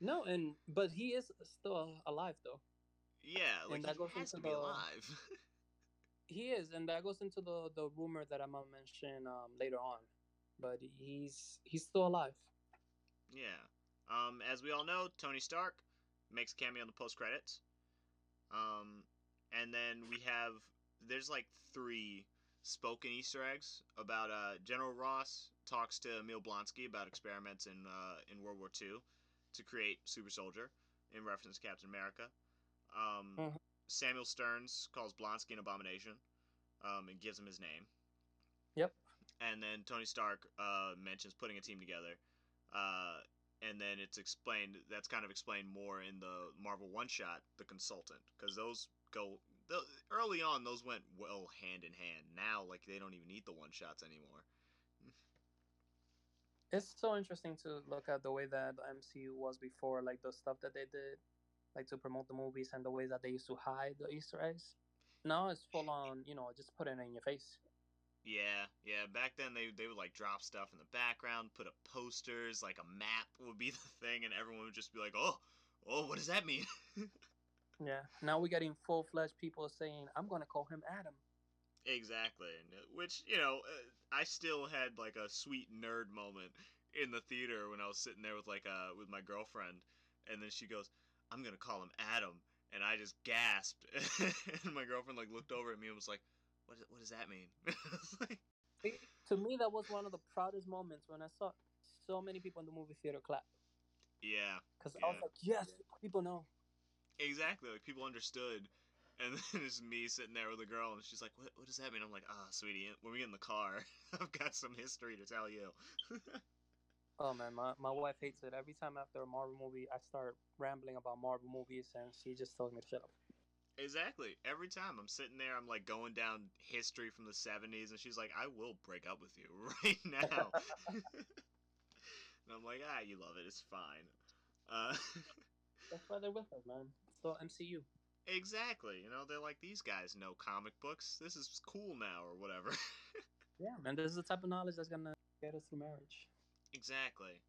No, and but he is still alive though. yeah, like And that he goes has to be the- alive. He is, and that goes into the the rumor that I'm gonna mention um, later on. But he's he's still alive. yeah. Um, as we all know, Tony Stark makes a cameo in the post credits. Um, and then we have there's like three spoken Easter eggs about uh, General Ross talks to Emil Blonsky about experiments in uh, in World War II to create Super Soldier in reference to Captain America. Um, Mhm. Samuel Sterns calls Blonsky an abomination um, and gives him his name. Yep. And then Tony Stark uh, mentions putting a team together. Uh, and then it's explained that's kind of explained more in the Marvel one shot, the consultant, because those go the, early on. Those went well hand in hand. Now, like they don't even need the one shots anymore. It's so interesting to look at the way that the MCU was before, like the stuff that they did, like to promote the movies and the way that they used to hide the Easter eggs. Now it's full on, you know, just put it in your face. Yeah, yeah. Back then they they would like drop stuff in the background, put up posters, like a map would be the thing, and everyone would just be like, "Oh, oh, what does that mean?" Yeah. Now we're getting full fledged people saying, "I'm gonna call him Adam." Exactly, uh, which you know, uh, I still had like a sweet nerd moment in the theater when I was sitting there with like uh with my girlfriend, and then she goes, "I'm gonna call him Adam," and I just gasped, and my girlfriend like looked over at me and was like, "What? What does that mean?" Like, to me, that was one of the proudest moments when I saw so many people in the movie theater clap. yeah, Because I was like, yes, people know. Exactly. Like people understood, and then it's me sitting there with a girl, and she's like, "What? What does that mean?" I'm like, "Ah, sweetie, when we get in the car, I've got some history to tell you." Oh man, my, my wife hates it. Every time after a Marvel movie, I start rambling about Marvel movies, and she just tells me to shut up. Exactly. Every time I'm sitting there, I'm like going down history from the 70s, and she's like, I will break up with you right now. and I'm like, ah, you love it. It's fine. Uh, That's why they're with us, man. So MCU. exactly. You know, they're like, these guys know comic books. This is cool now, or whatever. Yeah, man. This is the type of knowledge that's gonna get us through marriage. exactly.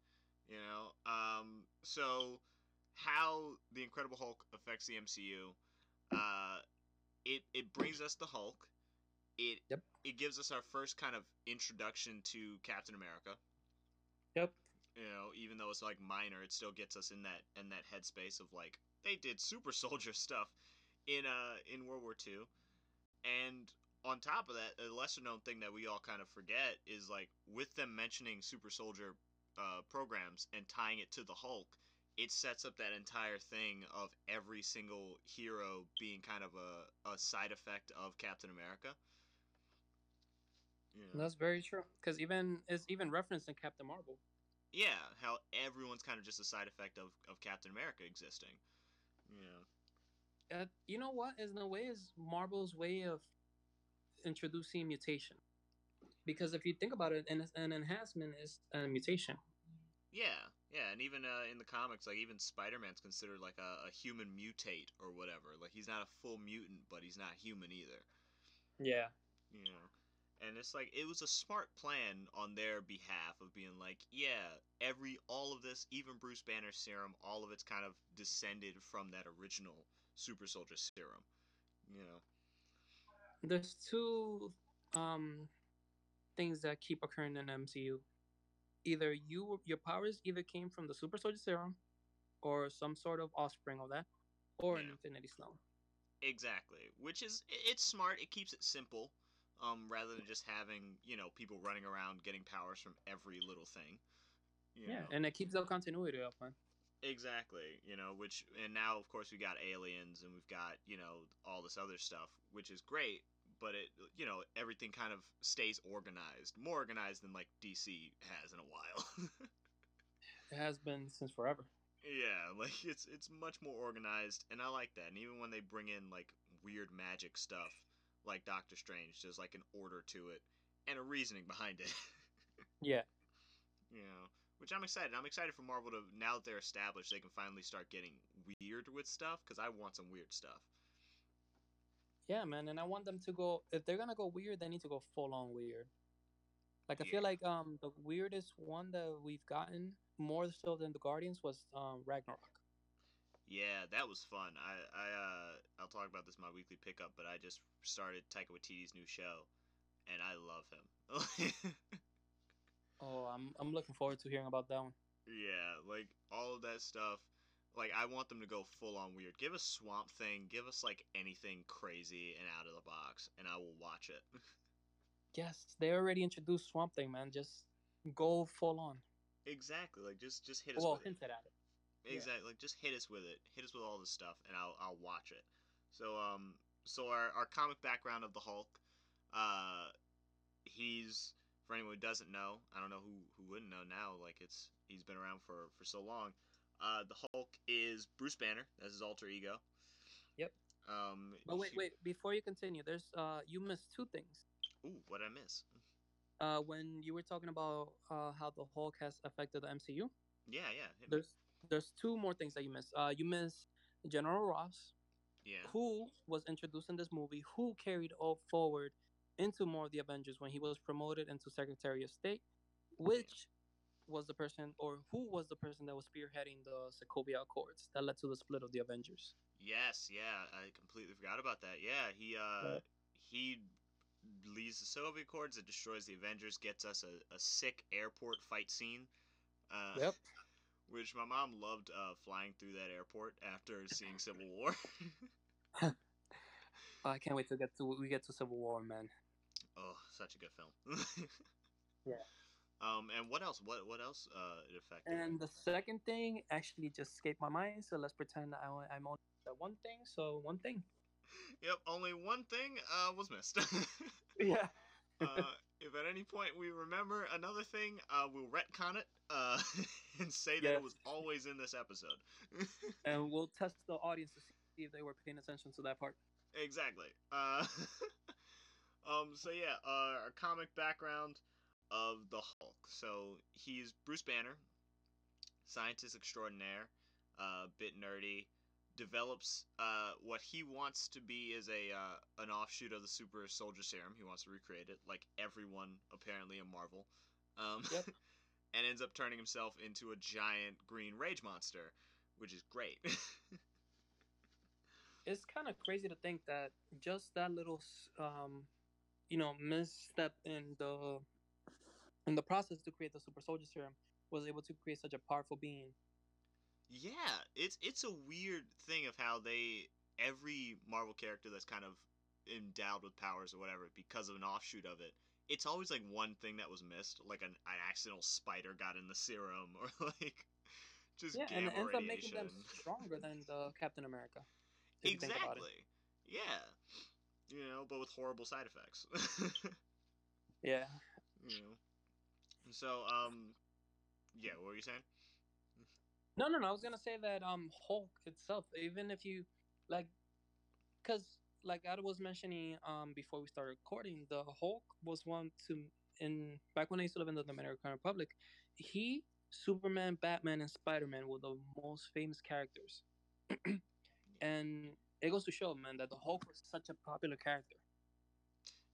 You know, um, so how the Incredible Hulk affects the MCU, uh, it it brings us the Hulk. It Yep. it gives us our first kind of introduction to Captain America. Yep. You know, even though it's like minor, it still gets us in that in that headspace of like they did super soldier stuff in uh in World War II. And on top of that, a lesser known thing that we all kind of forget is like with them mentioning super soldier uh, programs and tying it to the Hulk, it sets up that entire thing of every single hero being kind of a, a side effect of Captain America. That's very true. Because even it's even referenced in Captain Marvel. Yeah, how everyone's kind of just a side effect of, of Captain America existing. You know. Uh, you know what? Is in a way is Marvel's way of introducing mutation. Because if you think about it, an, an enhancement is a mutation. Yeah, yeah, and even uh, in the comics, like even Spider-Man's considered like a, a human mutate or whatever. Like he's not a full mutant, but he's not human either. Yeah. You know, and it's like it was a smart plan on their behalf of being like, yeah, every all of this, even Bruce Banner's serum, all of it's kind of descended from that original Super Soldier serum. You know. There's two um things that keep occurring in MCU. Either you your powers either came from the Super Soldier Serum, or some sort of offspring of that, or an Infinity Stone. Exactly, which is it's smart. It keeps it simple. Um, rather than just having you know people running around getting powers from every little thing. Yeah, know? and it keeps the continuity up, man. Exactly, you know, which and now of course we got aliens and we've got, you know, all this other stuff, which is great, but it you know, everything kind of stays organized, more organized than like DC has in a while. It has been since forever. yeah, like it's it's much more organized and I like that. And even when they bring in like weird magic stuff like Doctor Strange, there's like an order to it and a reasoning behind it. Yeah. you know which i'm excited i'm excited for marvel to now that they're established they can finally start getting weird with stuff because i want some weird stuff Yeah, man, and I want them to go. If they're gonna go weird, they need to go full on weird. Like I Yeah. feel like um the weirdest one that we've gotten more so than the Guardians was um Ragnarok. Yeah that was fun i i uh i'll talk about this in my weekly pickup but i just started taika waititi's new show and i love him Oh, I'm I'm looking forward to hearing about that one. yeah like all of that stuff like i want them to go full on weird give us swamp thing give us like anything crazy and out of the box and i will watch it Yes, they already introduced Swamp Thing, man. Just go full on. exactly like just just hit us Well, with it. hinted at it. Yeah. Exactly. Like just hit us with it. Hit us with all this stuff, and I'll I'll watch it. So um, so our our comic background of the Hulk, uh, he's for anyone who doesn't know, I don't know who who wouldn't know now. Like it's he's been around for for so long. Uh, the Hulk is Bruce Banner. That's his alter ego. Yep. Um. But wait, he- wait. Before you continue, there's uh you missed two things. Ooh, what did I miss? Uh, when you were talking about uh how the Hulk has affected the MCU, Yeah, yeah. there's there's two more things that you missed. Uh, you missed General Ross, Yeah. who was introduced in this movie, who carried all forward into more of the Avengers when he was promoted into Secretary of State, which was the person or who was the person that was spearheading the Sokovia Accords that led to the split of the Avengers. Yes, yeah, I completely forgot about that. Yeah, he uh he leads the Sokovia Accords, it destroys the Avengers, gets us a, a sick airport fight scene. Uh, Yep. Which my mom loved uh, flying through that airport after seeing Civil War. I can't wait to get to we get to Civil War, man. oh, such a good film. Yeah. Um, and what else? What what else? Uh, it affected. And the second thing actually just escaped my mind, so let's pretend I, I'm only that one thing. So one thing. Yep, only one thing uh, was missed. Yeah. uh, if at any point we remember another thing, uh, we'll retcon it uh, and say that it was always in this episode. and we'll test the audience to see if they were paying attention to that part. exactly. Uh, um. So yeah, uh, our comic background of the Hulk. So he's Bruce Banner, scientist extraordinaire, uh, bit nerdy. Develops uh, what he wants to be is a uh, an offshoot of the super soldier serum. He wants to recreate it, like everyone apparently in Marvel. Um, Yep. and ends up turning himself into a giant green rage monster, which is great. It's kind of crazy to think that just that little, um, you know, misstep in the in the process to create the super soldier serum was able to create such a powerful being. Yeah, it's it's a weird thing of how they every Marvel character that's kind of endowed with powers or whatever because of an offshoot of it. It's always like one thing that was missed, like an, an accidental spider got in the serum, or like just yeah, and it ends up making them stronger than the Captain America. if you think about it. exactly. Yeah, you know, but with horrible side effects. Yeah. you know. So, um, yeah, what were you saying? No, no, no. I was gonna say that um Hulk itself, even if you like, because like I was mentioning um before we started recording, the Hulk was one to in back when I used to live in the Dominican Republic, he, Superman, Batman, and Spider Man were the most famous characters, and it goes to show, man, that the Hulk was such a popular character.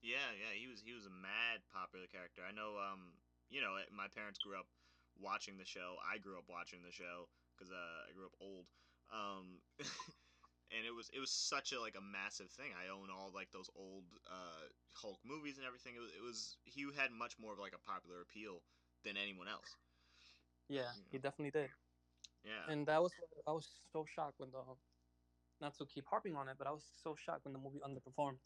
Yeah, yeah, he was he was a mad popular character. I know, um, you know, my parents grew up watching the show. I grew up watching the show because uh, I grew up old. Um, and it was it was such a like a massive thing. I own all like those old uh, Hulk movies and everything. It was, it was he had much more of like a popular appeal than anyone else. Yeah, Yeah. he definitely did. Yeah, And that was I was so shocked when the, not to keep harping on it, but I was so shocked when the movie underperformed.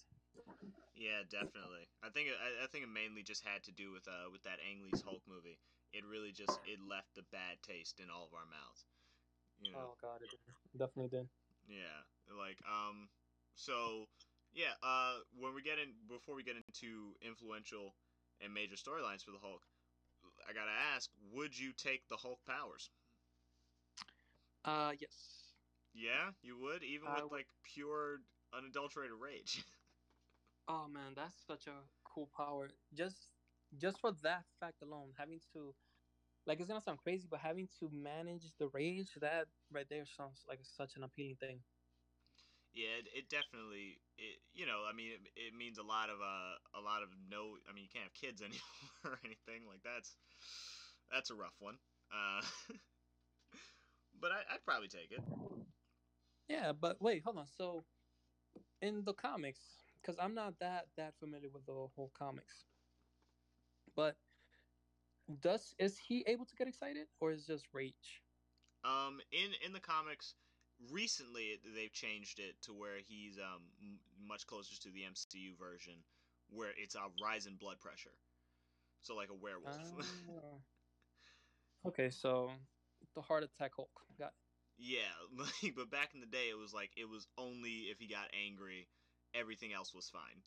Yeah, definitely. I think I, I think it mainly just had to do with uh with that Ang Lee's Hulk movie. It really just it left a bad taste in all of our mouths. You know. Oh god, it did. definitely did. Yeah, like um, so yeah, uh, when we get in before we get into influential and major storylines for the Hulk, I gotta ask, would you take the Hulk powers? Uh, yes. Yeah, you would, even I with like pure unadulterated rage. Oh man, that's such a cool power. Just just for that fact alone, having to like it's gonna sound crazy, but having to manage the rage, that right there sounds like such an appealing thing. yeah, it, it definitely, it you know, I mean, it, it means a lot of uh, a lot of no. I mean, you can't have kids anymore or anything like that's that's a rough one. Uh, but I, I'd probably take it. Yeah, but wait, hold on. So in the comics, because I'm not that that familiar with the whole comics, but does is he able to get excited or is it just rage? Um, in in the comics, recently they've changed it to where he's um m- much closer to the MCU version, where it's a rise in blood pressure. So like a werewolf. Ah. okay, so the heart attack Hulk. Got it. yeah, like, but back in the day, it was like it was only if he got angry, everything else was fine.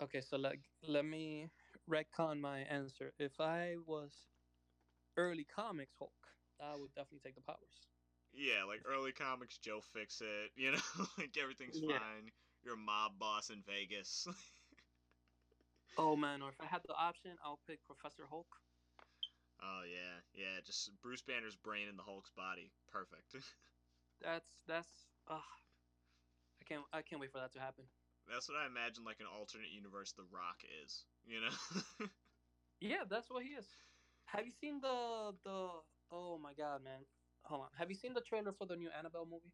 Okay, so let let me retcon my answer. If I was early comics Hulk, I would definitely take the powers. Yeah, like early comics, Joe Fixit. You know, like everything's Yeah. fine. You're a mob boss in Vegas. Oh man, or if I had the option, I'll pick Professor Hulk. oh yeah, yeah. Just Bruce Banner's brain in the Hulk's body. Perfect. That's that's uh, I can't I can't wait for that to happen. That's what I imagine like an alternate universe The Rock is. You know? Yeah, that's what he is. Have you seen the the oh my god, man. Hold on. Have you seen the trailer for the new Annabelle movie?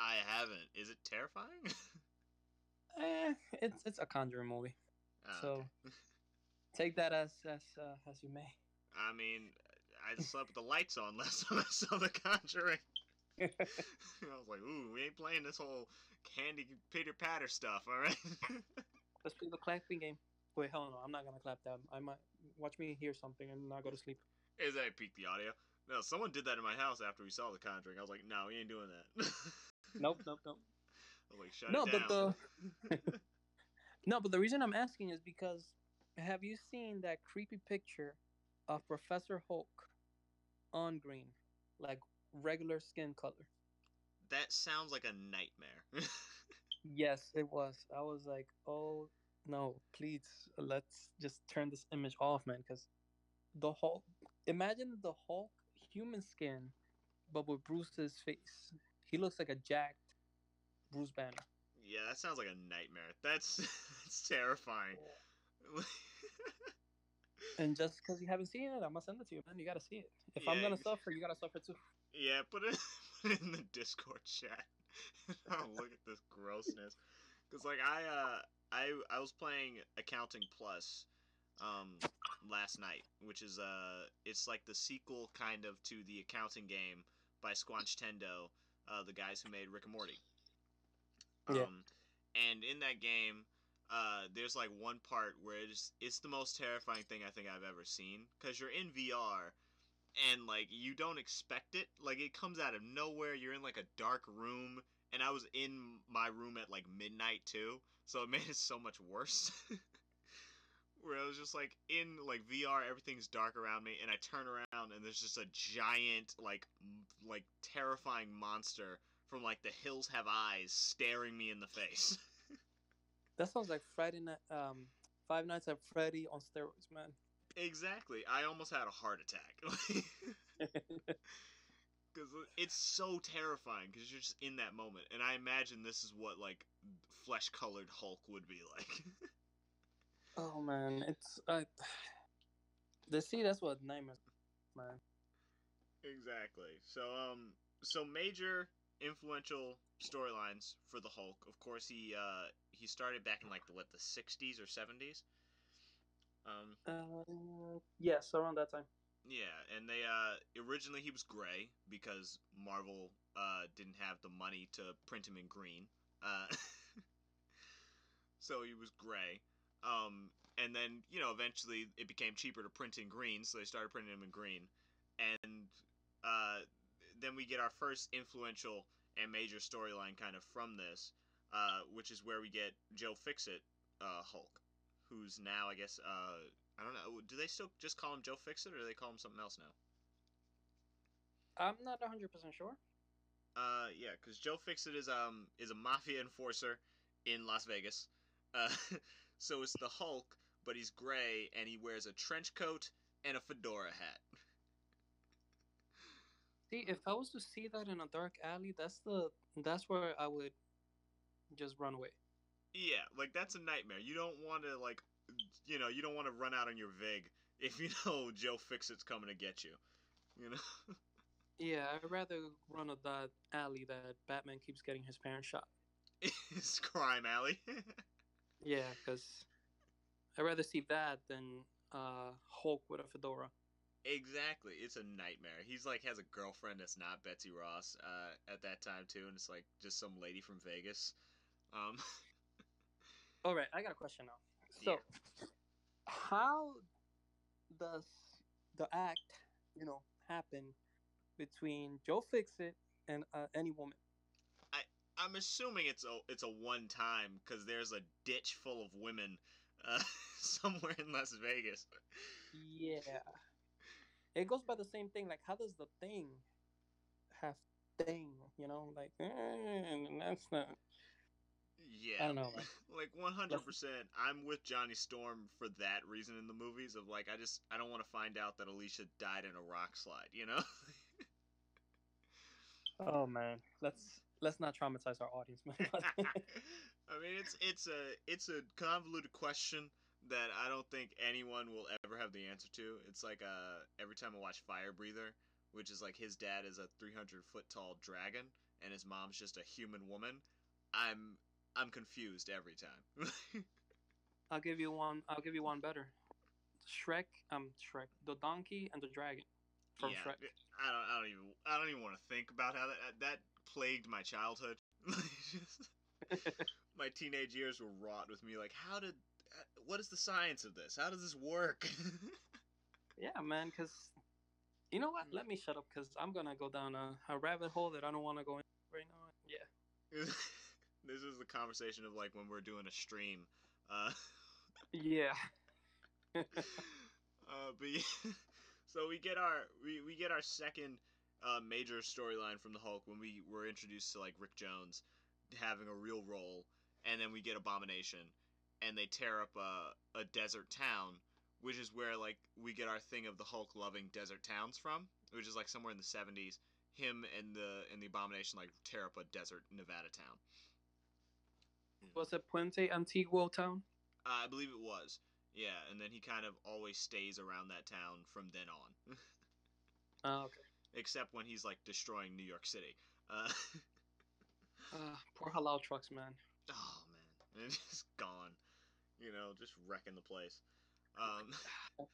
I haven't. Is it terrifying? Eh, it's it's a Conjuring movie. Ah, So okay. take that as as uh, as you may. I mean, I slept with the lights on last time I saw The Conjuring. I was like, ooh, we ain't playing this whole candy pitter patter stuff, all right? Let's play the clapping game. Wait, hell no, I'm not gonna clap that. I might watch me hear something and not go to sleep. Is that peak the audio? No, someone did that in my house after we saw The Conjuring. I was like, no, we ain't doing that. Nope, nope, nope. I was like, shut no, it but the no, but the reason I'm asking is because have you seen that creepy picture of Professor Hulk on green, like regular skin color? That sounds like a nightmare. Yes, it was. I was like, oh no, please, let's just turn this image off, man, because the Hulk. Imagine the Hulk human skin, but with Bruce's face. He looks like a jacked Bruce Banner. yeah, that sounds like a nightmare. That's that's terrifying. And just because you haven't seen it, I'm gonna send it to you, man. You gotta see it. If I'm gonna suffer, you gotta suffer too. Yeah, put it in the Discord chat. oh, look at this grossness. Cause like I uh I I was playing Accounting Plus um last night, which is uh it's like the sequel kind of to the accounting game by Squanch Tendo, uh the guys who made Rick and Morty. Yeah. Um and in that game uh, there's like one part where it's it's the most terrifying thing I think I've ever seen because you're in VR and like you don't expect it. Like it comes out of nowhere. You're in like a dark room and i was in my room at like midnight too so it made it so much worse. Where i was just like in like vr everything's dark around me and i turn around and there's just a giant like m- like terrifying monster from like the hills have eyes staring me in the face. That sounds like Friday night, um, Five Nights at Freddy on steroids, man. Exactly. I almost had a heart attack. Because it's so terrifying because you're just in that moment and i imagine this is what like flesh colored hulk would be like. Oh man, it's uh, the see that's what nightmares, man. exactly. So um so major influential storylines for the hulk. Of course he uh he started back in like the what the 60s or 70s um Uh, yes, around that time. Yeah, and they uh originally he was gray because Marvel uh didn't have the money to print him in green. Uh so he was gray. Um, and then you know eventually it became cheaper to print in green, so they started printing him in green, and uh, then we get our first influential and major storyline kind of from this, uh, which is where we get Joe Fixit uh, Hulk, who's now I guess uh, I don't know. Do they still just call him Joe Fixit, or do they call him something else now? I'm not 100% sure. Uh, yeah, because Joe Fixit is um is a mafia enforcer in Las Vegas. Uh, so it's the Hulk, but he's gray and he wears a trench coat and a fedora hat. See, if I was to see that in a dark alley, that's the that's where I would just run away. Yeah, like that's a nightmare. You don't want to like, you know, you don't want to run out on your vig if you know Joe Fixit's coming to get you. You know. Yeah, I'd rather run a that alley that Batman keeps getting his parents shot. it's crime alley. Yeah, because I'd rather see that than uh, Hulk with a fedora. exactly, it's a nightmare. He's like has a girlfriend that's not Betsy Ross uh, at that time too, and it's like just some lady from Vegas. Um, All right, I got a question now. So, how does the act, you know, happen between Joe Fixit and uh, any woman? I I'm assuming it's a it's a one time because there's a ditch full of women uh, somewhere in Las Vegas. Yeah, it goes by the same thing. Like, how does the thing have thing? You know, like, eh, that's not. Yeah, I don't know. Man. like 100%. I'm with Johnny Storm for that reason in the movies of like I just I don't want to find out that Alicia died in a rock slide. You know. Oh man, let's let's not traumatize our audience, man. I mean, it's it's a it's a convoluted question that I don't think anyone will ever have the answer to. It's like uh every time I watch Fire Breather, which is like his dad is a 300 foot tall dragon and his mom's just a human woman. I'm I'm confused every time. I'll give you one. I'll give you one better. Shrek. Um, Shrek. The donkey and the dragon from yeah, Shrek. I don't I don't even I don't even want to think about how that that plagued my childhood. my teenage years were wrought with me like how did uh, what is the science of this? How does this work? Yeah, man. Cause you know what? Let me shut up. Cause I'm gonna go down a, a rabbit hole that I don't want to go in right now. Yeah. This is the conversation of like when we're doing a stream. Uh, Yeah. uh, but yeah, so we get our we, we get our second uh, major storyline from the Hulk when we were introduced to like Rick Jones having a real role, and then we get Abomination, and they tear up a a desert town, which is where like we get our thing of the Hulk loving desert towns from, which is like somewhere in the seventies. Him and the and the Abomination like tear up a desert Nevada town. Was it Puente Antiguo town? Uh, I believe it was. Yeah, and then he kind of always stays around that town from then on. Oh, okay. Except when he's like destroying New York City. Uh, Uh, poor halal trucks, man. oh man, it's just gone. You know, just wrecking the place. Um,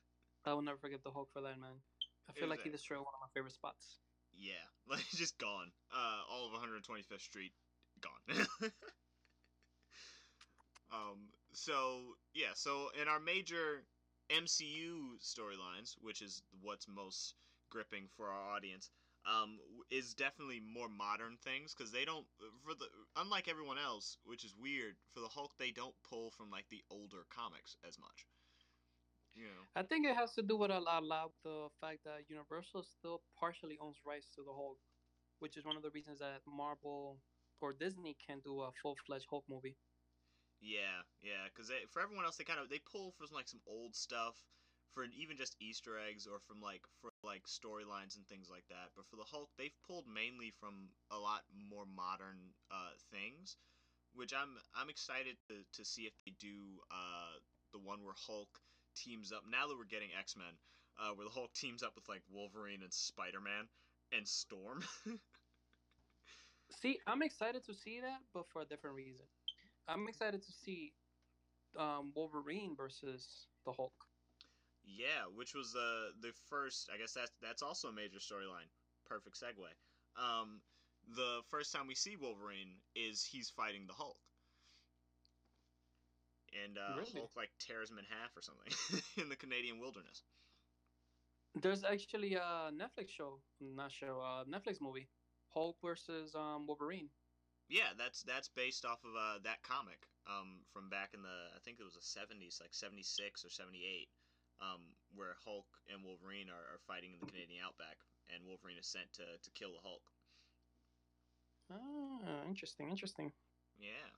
I will never forget the Hulk for that, man. I feel like he destroyed one of my favorite spots. yeah, like just gone. Uh, all of 125th Street gone. Um, so yeah, so in our major MCU storylines, which is what's most gripping for our audience, um, is definitely more modern things because they don't for the unlike everyone else, which is weird for the Hulk, they don't pull from like the older comics as much. Know. I think it has to do with a lot, lot with the fact that Universal still partially owns rights to the Hulk, which is one of the reasons that Marvel or Disney can do a full fledged Hulk movie. Yeah, yeah, because for everyone else, they kind of they pull from like some old stuff, for even just Easter eggs or from like for like storylines and things like that. But for the Hulk, they've pulled mainly from a lot more modern uh, things, which I'm I'm excited to, to see if they do uh, the one where Hulk teams up. Now that we're getting X Men, uh, where the Hulk teams up with like Wolverine and Spider Man and Storm. See, I'm excited to see that, but for a different reason. I'm excited to see um, Wolverine versus the Hulk. Yeah, which was uh, the first. I guess that's that's also a major storyline. Perfect segue. Um, the first time we see Wolverine is he's fighting the Hulk. and uh, Really? Hulk like tears him in half or something in the Canadian wilderness. There's actually a Netflix show, not show, uh, Netflix movie, Hulk versus um, Wolverine. Yeah, that's that's based off of uh, that comic um, from back in the I think it was the seventies, like seventy six or seventy eight, um, where Hulk and Wolverine are, are fighting in the Canadian outback, and Wolverine is sent to, to kill the Hulk. Ah, interesting, interesting. Yeah.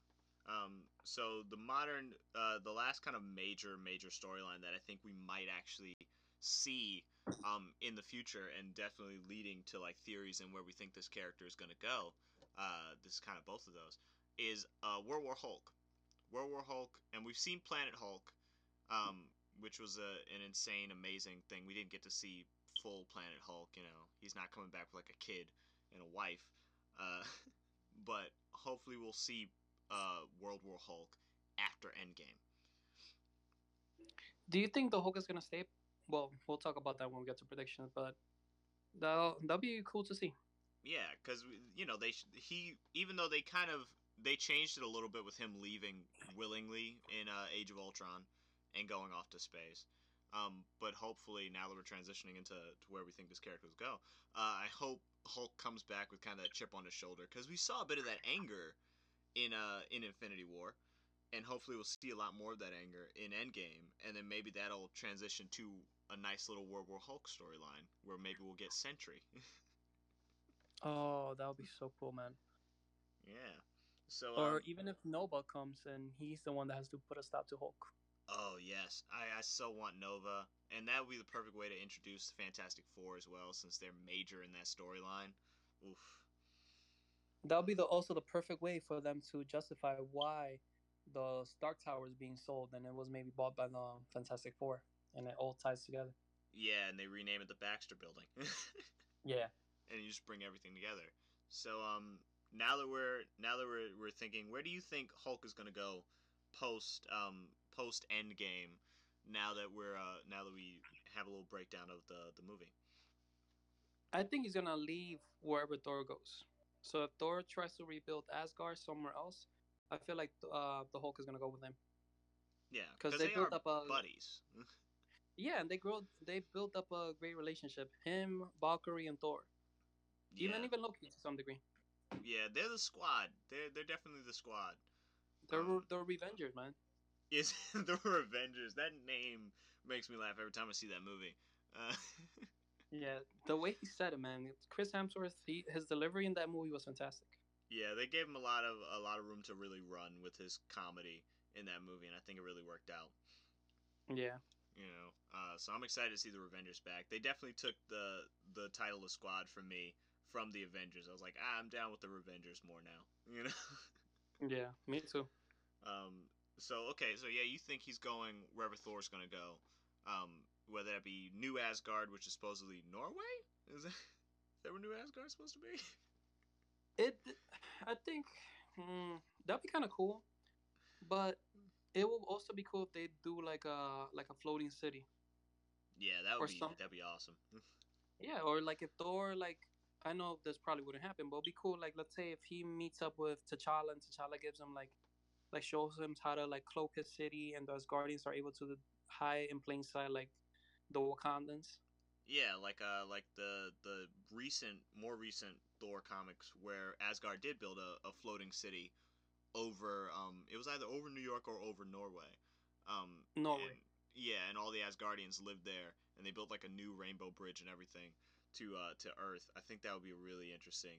Um, so the modern, uh, the last kind of major major storyline that I think we might actually see um, in the future, and definitely leading to like theories and where we think this character is going to go. Uh, this is kind of both of those. Is uh, World War Hulk. World War Hulk, and we've seen Planet Hulk, um, which was a, an insane, amazing thing. We didn't get to see full Planet Hulk. You know, he's not coming back with like a kid and a wife. Uh, but hopefully we'll see uh, World War Hulk after Endgame. Do you think the Hulk is gonna stay? Well, we'll talk about that when we get to predictions, but that'll that'll be cool to see. Yeah, because you know they he even though they kind of they changed it a little bit with him leaving willingly in uh, Age of Ultron and going off to space. Um, but hopefully now that we're transitioning into to where we think this character will go, uh, I hope Hulk comes back with kind of that chip on his shoulder because we saw a bit of that anger in uh in Infinity War, and hopefully we'll see a lot more of that anger in Endgame, and then maybe that'll transition to a nice little World War Hulk storyline where maybe we'll get Sentry. Oh, that would be so cool, man. yeah. So Or um, even if Nova comes and he's the one that has to put a stop to Hulk. Oh yes, I, I so want Nova, and that would be the perfect way to introduce the Fantastic Four as well, since they're major in that storyline. Oof. That would be the also the perfect way for them to justify why the Stark Tower is being sold and it was maybe bought by the Fantastic Four, and it all ties together. Yeah, and they rename it the Baxter Building, and you just bring everything together. So um, now that we're now that we're we're thinking, where do you think Hulk is gonna go post um post Endgame? Now that we're uh now that we have a little breakdown of the the movie. I think he's gonna leave wherever Thor goes. So if Thor tries to rebuild Asgard somewhere else, I feel like uh, the Hulk is gonna go with him. Yeah, because they they, built are up a- buddies. Yeah, and they grow they built up a great relationship. Him, Valkyrie, and Thor. Even yeah, even Loki to some degree. yeah, they're the squad. They're they're definitely the squad. They're Um, they're Revengers, man. is the Revengers. That name makes me laugh every time I see that movie. Uh, Yeah, the way he said it, man. Chris Hemsworth, he, his delivery in that movie was fantastic. yeah, they gave him a lot of a lot of room to really run with his comedy in that movie, and I think it really worked out. Yeah. You know, uh, so I'm excited to see the Revengers back. They definitely took the the title of squad from me from the Avengers. I was like, ah, I'm down with the Revengers more now. You know. Yeah, me too. Um, so okay, so yeah, you think he's going wherever Thor's gonna go, um, whether that be New Asgard, which is supposedly Norway. Is that, is that where New Asgard's supposed to be? It, I think hmm, that'd be kind of cool, but it will also be cool if they do like a like a floating city. Yeah, that Or would be some- that'd be awesome. Yeah, or like if Thor like I know this probably wouldn't happen, but it'd be cool. Like let's say if he meets up with T'Challa and T'Challa gives him like like shows him how to like cloak his city, and those guardians are able to hide in plain sight like the Wakandans. yeah, like uh, like the the recent, more recent Thor comics where Asgard did build a, a floating city over um, it was either over New York or over Norway. Um, Norway. and- yeah, and all the Asgardians lived there, and they built like a new rainbow bridge and everything to uh, to Earth. I think that would be a really interesting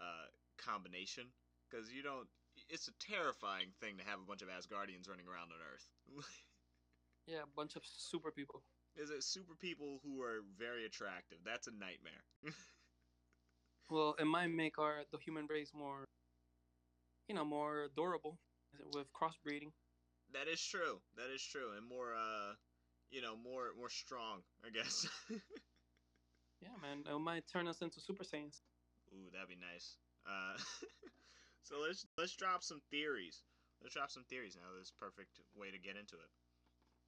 uh, combination because you don't. It's a terrifying thing to have a bunch of Asgardians running around on Earth. Yeah, a bunch of super people. Is it super people who are very attractive? That's a nightmare. Well, it might make our the human race more, you know, more durable with crossbreeding. that is true. That is true, and more uh, you know, more more strong, I guess. Yeah, man, it might turn us into Super Saiyans. Ooh, that'd be nice. Uh, so let's let's drop some theories. Let's drop some theories now. This is perfect way to get into it.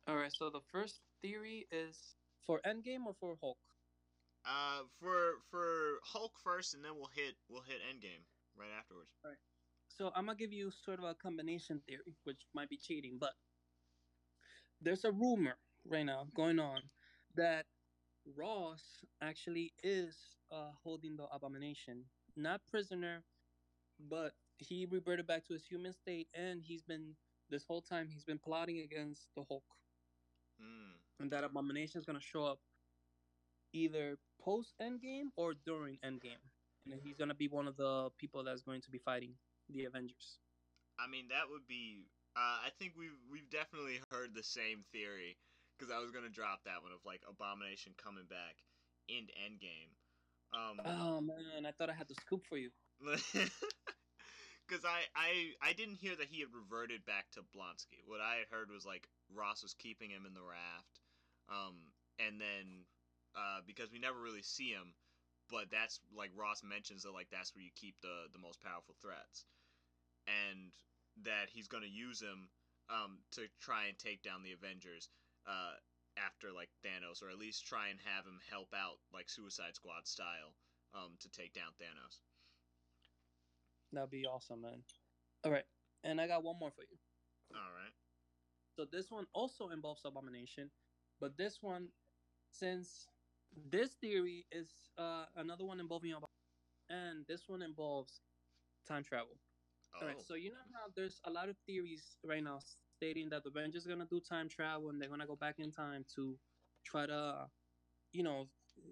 All right, so the first theory is for Endgame or for Hulk. Uh, for for Hulk first, and then we'll hit we'll hit Endgame right afterwards. All right. So I'm gonna give you sort of a combination theory, which might be cheating, but there's a rumor right now going on that Ross actually is uh, holding the abomination, not prisoner, but he reverted back to his human state, and he's been this whole time he's been plotting against the Hulk, Mm. and that abomination is gonna show up either post Endgame or during Endgame, and he's gonna be one of the people that's going to be fighting the Avengers. I mean, that would be. Uh, I think we've we've definitely heard the same theory because I was gonna drop that one of like Abomination coming back in Endgame. Um, Oh man, I thought I had the scoop for you. because I, I I didn't hear that he had reverted back to Blonsky. What I had heard was like Ross was keeping him in the raft, um, and then uh, because we never really see him, but that's like Ross mentions that like that's where you keep the the most powerful threats, and that he's gonna use him um, to try and take down the Avengers. Uh, after like Thanos, or at least try and have him help out like Suicide Squad style, um, to take down Thanos. That'd be awesome, man. All right, and I got one more for you. All right. So this one also involves abomination, but this one, since this theory is uh, another one involving Abomination, and this one involves time travel. Oh. All right, so you know how there's a lot of theories right now stating that the Avengers are gonna do time travel and they're gonna go back in time to try to, you know,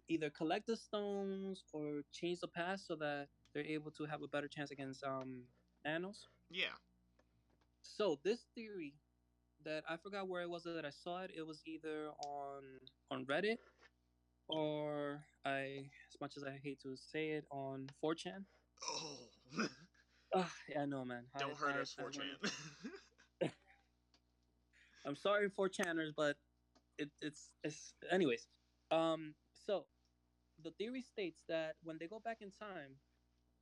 either collect the stones or change the past so that they're able to have a better chance against um Thanos. yeah. So this theory that I forgot where it was that I saw it. It was either on on Reddit or I, as much as I hate to say it, on 4chan. Oh. Ah, yeah, I know, man. Don't I- hurt I- us, 4chan. I'm sorry, for channers, but it, it's it's anyways. Um, so the theory states that when they go back in time,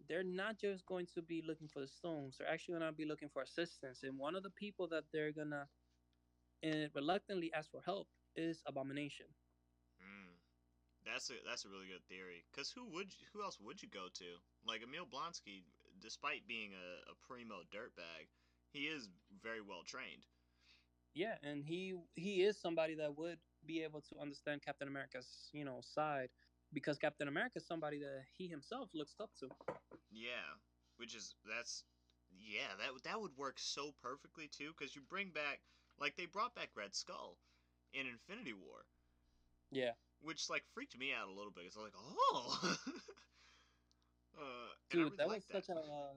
they're not just going to be looking for the stones. They're actually gonna be looking for assistance, and one of the people that they're gonna and reluctantly ask for help is Abomination. Mm. That's a that's a really good theory. Cause who would you, who else would you go to? Like Emil Blonsky, despite being a, a primo dirtbag, he is very well trained. Yeah, and he he is somebody that would be able to understand Captain America's you know side because Captain America is somebody that he himself looks up to. Yeah, which is that's yeah that that would work so perfectly too. Cause you bring back like they brought back Red Skull in Infinity War, Yeah. which like freaked me out a little bit. It's like oh. uh, Dude, really that was such a uh,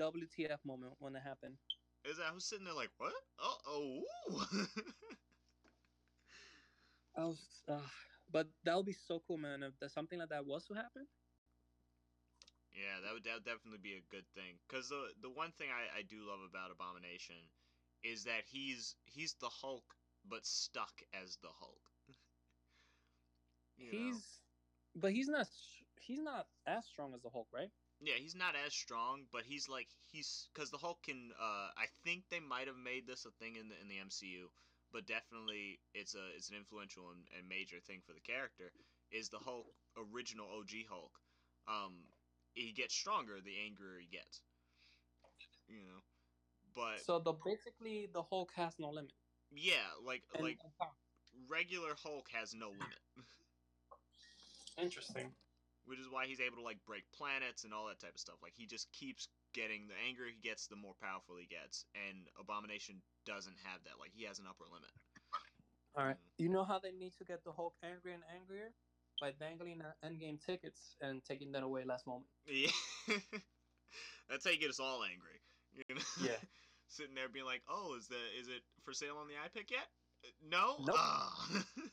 WTF moment when it happened. Is that I was sitting there like, what? Oh, oh. I was, uh, but that would be so cool, man. If there's something like that was to happen. yeah, that would, that would definitely be a good thing. Cause the the one thing I, I do love about Abomination is that he's he's the Hulk, but stuck as the Hulk. You know? he's, but he's not. He's not as strong as the Hulk, right? Yeah, he's not as strong, but he's like he's because the Hulk can. Uh, I think they might have made this a thing in the in the MCU, but definitely it's a it's an influential and, and major thing for the character. Is the Hulk original OG Hulk? Um, he gets stronger the angrier he gets. You know, but So the basically the Hulk has no limit. yeah, like And- like regular Hulk has no limit, interesting. Which is why he's able to like break planets and all that type of stuff. Like he just keeps getting the angrier he gets, the more powerful he gets, and Abomination doesn't have that. Like he has an upper limit. All right. You know how they need to get the Hulk angrier and angrier by dangling uh, endgame tickets and taking that away last moment. Yeah, that's how you get us all angry. You know? Yeah. Sitting there being like, "Oh, is the is it for sale on the iPic yet? Uh, No. Nope. Ah.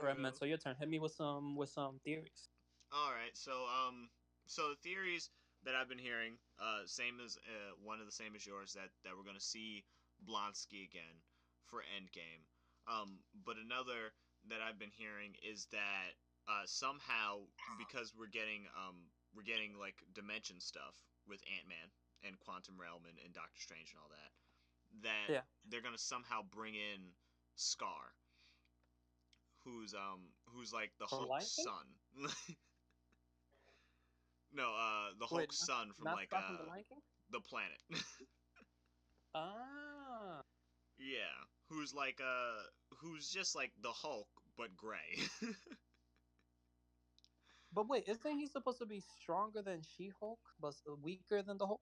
All right, man. So your turn. Hit me with some with some theories. All right, so um, so the theories that I've been hearing, uh, same as uh, one of the same as yours that that we're gonna see Blonsky again for Endgame. Um, but another that I've been hearing is that uh, somehow because we're getting um we're getting like dimension stuff with Ant Man and Quantum Realm and, and Doctor Strange and all that, that Yeah. they're gonna somehow bring in Skaar. Who's um who's like the From Hulk's son. no, uh the Wait, Hulk's not- son from like Skaar from uh the the planet. Ah. yeah. who's like uh who's just like the Hulk but gray. But wait, isn't he supposed to be stronger than She-Hulk, but weaker than the Hulk?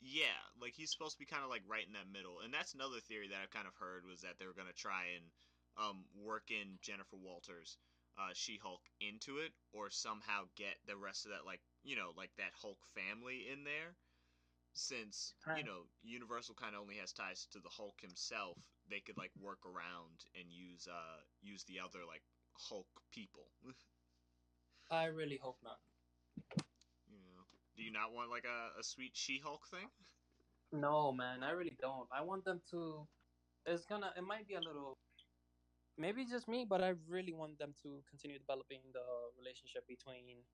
yeah, like he's supposed to be kind of like right in that middle. And that's another theory that I've kind of heard was that they were gonna try and um work in Jennifer Walters, uh, She-Hulk into it, or somehow get the rest of that like you know like that Hulk family in there. Since you know Universal kind of only has ties to the Hulk himself, they could like work around and use uh use the other like Hulk people. I really hope not. You know, do you not want like a, a sweet She-Hulk thing? No, man, I really don't. I want them to. It's gonna. It might be a little. Maybe just me, but I really want them to continue developing the relationship between,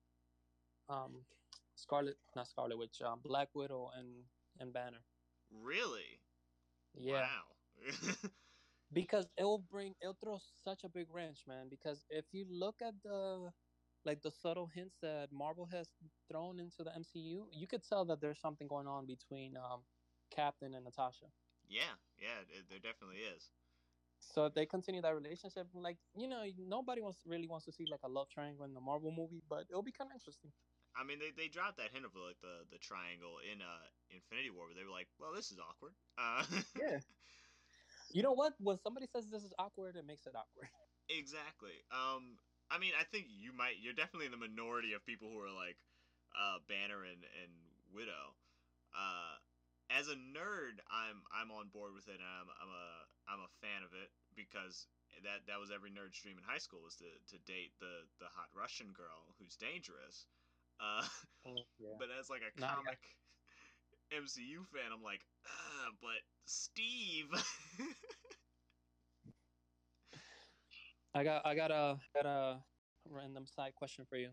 um, Scarlet, not Scarlet Witch, um, Black Widow and and Banner. Really? Yeah, Wow. because it'll bring it'll throw such a big wrench, man. Because if you look at the, like the subtle hints that Marvel has thrown into the MCU, you could tell that there's something going on between um, Captain and Natasha. yeah, yeah, there definitely is. So if they continue that relationship, like you know, nobody wants really wants to see like a love triangle in the Marvel movie, but it'll be kind of interesting. I mean, they, they dropped that hint of like the, the triangle in uh Infinity War, where they were like, "Well, this is awkward." Uh, Yeah. You know what? When somebody says this is awkward, it makes it awkward. exactly. Um, I mean, I think you might. You're definitely in the minority of people who are like, uh, Banner and and Widow. Uh, as a nerd, I'm I'm on board with it. And I'm I'm a I'm a fan of it because that that was every nerd's dream in high school was to to date the the hot Russian girl who's dangerous. Uh, yeah. But as like a comic MCU fan, I'm like, but Steve. I got I got a got a random side question for you.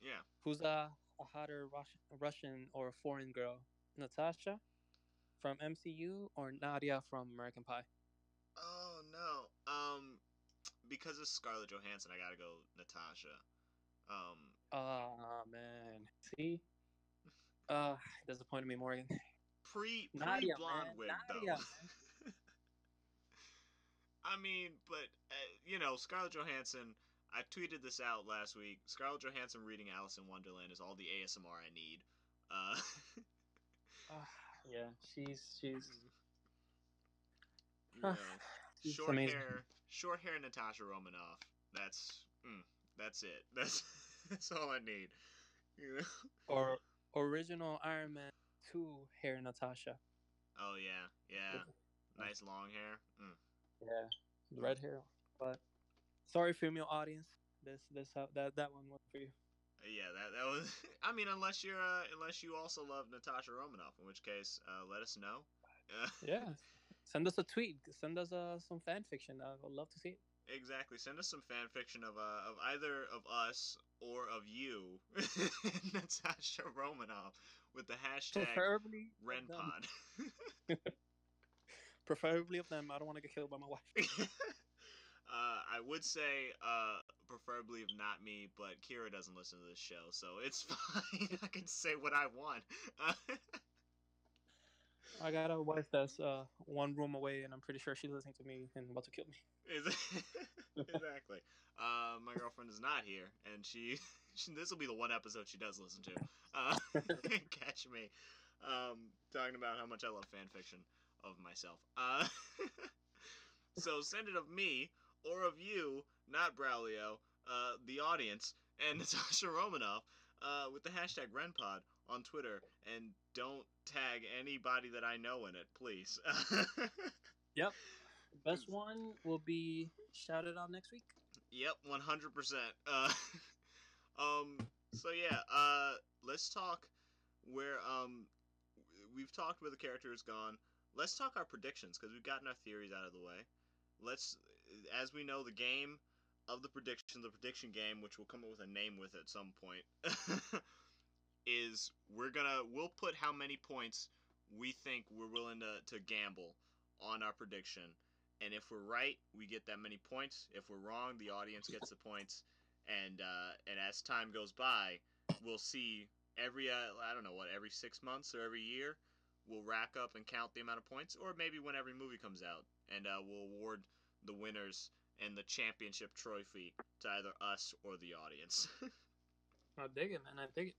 yeah. Who's a, a hotter Russian, Russian or foreign girl? Natasha from MCU or Nadia from American Pie? Oh no. Um, because of Scarlett Johansson, I gotta go Natasha. Um, Ah man, see, uh, disappointed me, Morgan. pre pre blonde wig though. I mean, but uh, you know, Scarlett Johansson. I tweeted this out last week. Scarlett Johansson reading Alice in Wonderland is all the ASMR I need. Uh, Ah, yeah, she's she's know, She's short amazing. hair, short hair Natasha Romanoff. That's mm, that's it. That's that's all I need. You know? or original Iron Man two hair Natasha. Oh yeah, yeah. Nice long hair. Mm. Yeah, red hair. But sorry, female audience. This this uh, that that one was for you. Yeah, that that was. I mean, unless you're uh, unless you also love Natasha Romanoff, in which case, uh, let us know. Yeah, send us a tweet. Send us uh, some fan fiction. I would love to see it. exactly. Send us some fan fiction of uh, of either of us or of you, Natasha Romanoff, with the hashtag Preferably. RenPod. Preferably of them. I don't want to get killed by my wife. Uh, I would say, uh, preferably if not me, but Kira doesn't listen to this show, so it's fine. I can say what I want. I got a wife that's uh, one room away, and I'm pretty sure she's listening to me and about to kill me. exactly. Uh, my girlfriend is not here, and she, she this will be the one episode she does listen to. Uh, catch me um, talking about how much I love fan fiction of myself. Uh, so send it of me or of you, not Braulio, uh, the audience, and Natasha Romanoff uh, with the hashtag RenPod on Twitter, and don't tag anybody that I know in it, please. Yep. Best one will be shouted out next week. Yep, one hundred percent. Uh, um. So yeah. Uh, let's talk where um we've talked where the character has gone. Let's talk our predictions because we've gotten our theories out of the way. Let's, as we know, the game of the prediction, the prediction game, which we'll come up with a name with at some point, is we're gonna we'll put how many points we think we're willing to to gamble on our prediction and if we're right, we get that many points. If we're wrong, the audience gets the points. And uh, and as time goes by, we'll see every uh, I don't know what every six months or every year, we'll rack up and count the amount of points, or maybe when every movie comes out, and uh, we'll award the winners and the championship trophy to either us or the audience. I dig it, man. I dig it.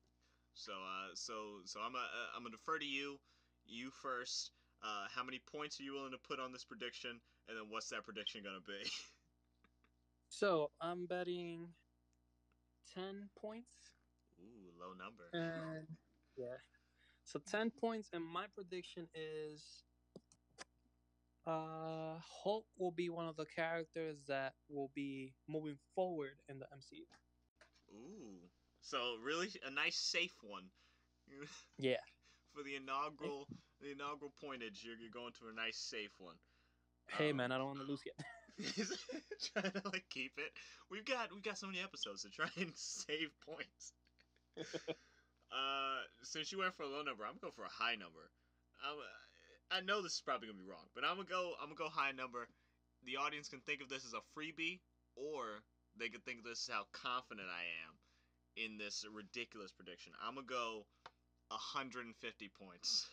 so, uh, so, so I'm, uh, I'm gonna defer to you. You first. Uh, how many points are you willing to put on this prediction, and then what's that prediction gonna be? So I'm betting ten points. Ooh, low number. And yeah. So ten points, and my prediction is uh Hulk will be one of the characters that will be moving forward in the MCU. Ooh, so really a nice safe one. Yeah. For the inaugural, the inaugural pointage, you're, you're going to a nice safe one. Hey Um, man, I don't want to lose yet. trying to like keep it. We've got we've got so many episodes to try and save points. uh, since you went for a low number, I'm gonna go for a high number. I'm, I know this is probably gonna be wrong, but I'm gonna go I'm gonna go high number. The audience can think of this as a freebie, or they could think this is how confident I am in this ridiculous prediction. I'm gonna go 150 points.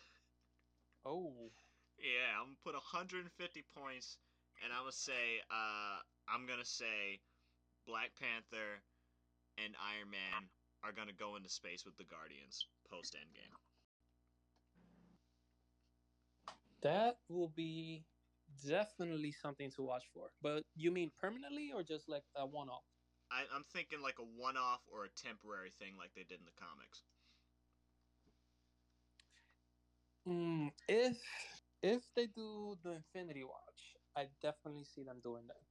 Oh. Yeah, I'm gonna put 150 points, and I'm gonna say, uh, I'm gonna say, Black Panther and Iron Man are gonna go into space with the Guardians post Endgame. That will be definitely something to watch for. But you mean permanently or just like a one off? I, I'm thinking like a one-off or a temporary thing, like they did in the comics. Mm, if if they do the Infinity Watch, I definitely see them doing that.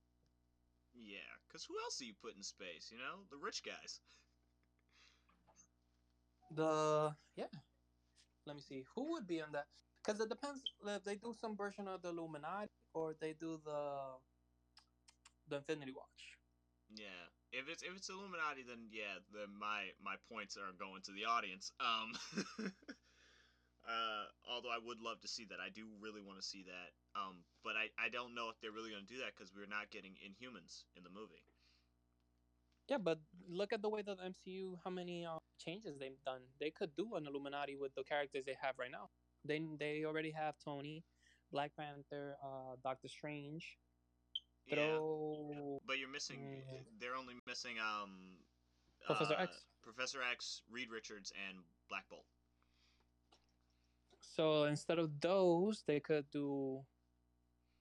Yeah, cause who else do you put in space? You know, the rich guys. The yeah, let me see who would be on that because it depends if they do some version of the Illuminati or they do the the Infinity Watch. Yeah, if it's if it's Illuminati, then yeah, then my my points are going to the audience. Um, uh, although I would love to see that, I do really want to see that. Um, but I I don't know if they're really going to do that because we're not getting Inhumans in the movie. Yeah, but look at the way that the MCU, how many uh, changes they've done. They could do an Illuminati with the characters they have right now. They they already have Tony, Black Panther, uh, Doctor Strange. Yeah, but you're missing. Mm. They're only missing um. Professor uh, X. Professor X, Reed Richards, and Black Bolt. So instead of those, they could do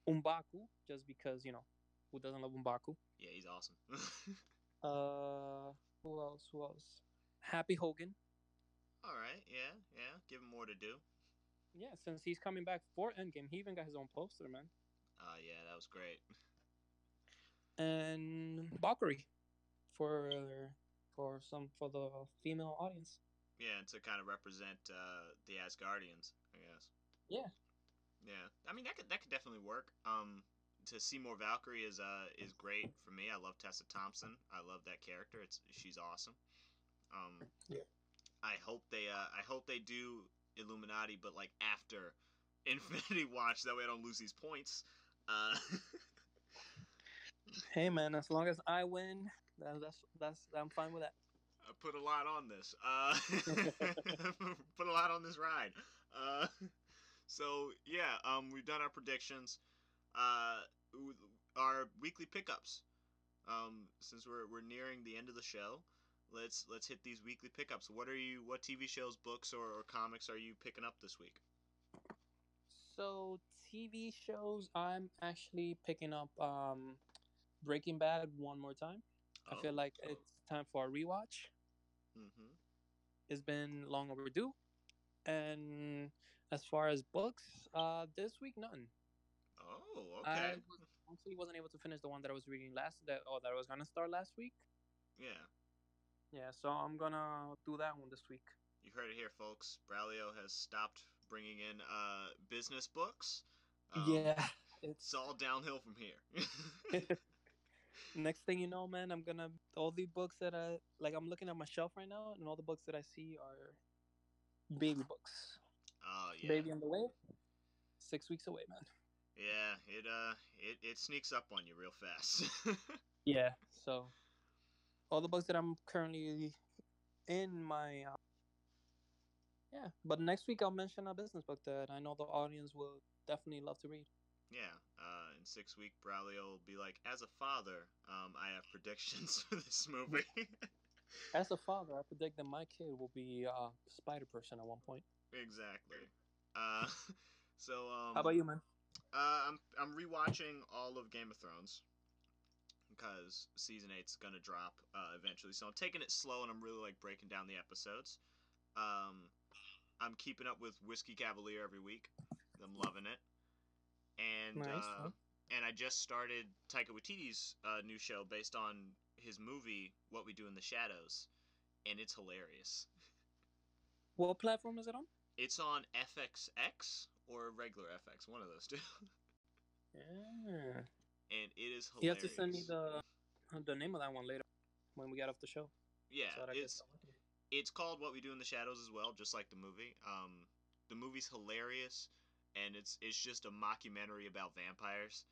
M'Baku, just because you know who doesn't love M'Baku. Yeah, he's awesome. Uh, who else? Who else? Happy Hogan. All right, yeah, yeah. Give him more to do. Yeah, since he's coming back for Endgame, he even got his own poster, man. Uh, yeah, that was great. And Valkyrie for for some for the female audience. Yeah, and to kind of represent uh, the Asgardians, I guess. Yeah. Yeah, I mean that could that could definitely work. Um, to see more Valkyrie is uh is great for me. I love Tessa Thompson. I love that character. It's she's awesome. Um, Yeah. I hope they uh I hope they do Illuminati, but like after Infinity Watch, that way I don't lose these points. Uh, Hey man, as long as I win, that, that's that's I'm fine with that. I put a lot on this. Uh, put a lot on this ride. Uh, so yeah, um, we've done our predictions. Uh, our weekly pickups. Um, since we're we're nearing the end of the show, let's let's hit these weekly pickups. What are you? What TV shows, books, or, or comics are you picking up this week? So TV shows, I'm actually picking up um, Breaking Bad one more time. I feel like it's time for a rewatch. Mm-hmm. It's been long overdue. And as far as books, uh, this week none. Oh, I okay. was, actually wasn't able to finish the one that I was reading last that or that I was gonna start last week. Yeah, Yeah, so I'm gonna do that one this week. you heard it here, folks. Braulio has stopped bringing in uh business books. Um, yeah, It's it's all downhill from here. next thing you know, man. I'm gonna all the books that I like. I'm looking at my shelf right now, and all the books that I see are baby books. Oh yeah. Baby on the way. Six weeks away, man. Yeah, it uh it, it sneaks up on you real fast. Yeah. So all the books that I'm currently in my uh, Yeah, but next week I'll mention a business book that I know the audience will definitely love to read. Yeah, uh, in six week, Braulio will be like, as a father, um, I have predictions for this movie. As a father, I predict that my kid will be uh, Spider Person at one point. exactly. Uh, so um, How about you, man? Uh, I'm I'm rewatching all of Game of Thrones because season eight's gonna drop uh, eventually. So I'm taking it slow and I'm really like breaking down the episodes. Um, I'm keeping up with Whiskey Cavalier every week. I'm loving it. And Nice, uh, huh? and I just started Taika Waititi's uh, new show based on his movie What We Do in the Shadows, and it's hilarious. What platform is it on? It's on FXX or regular FX, one of those two, Yeah. And it is hilarious. You have to send me the the name of that one later when we get off the show. Yeah, so that I can it's it's called What We Do in the Shadows as well, just like the movie. Um, the movie's hilarious, and it's it's just a mockumentary about vampires,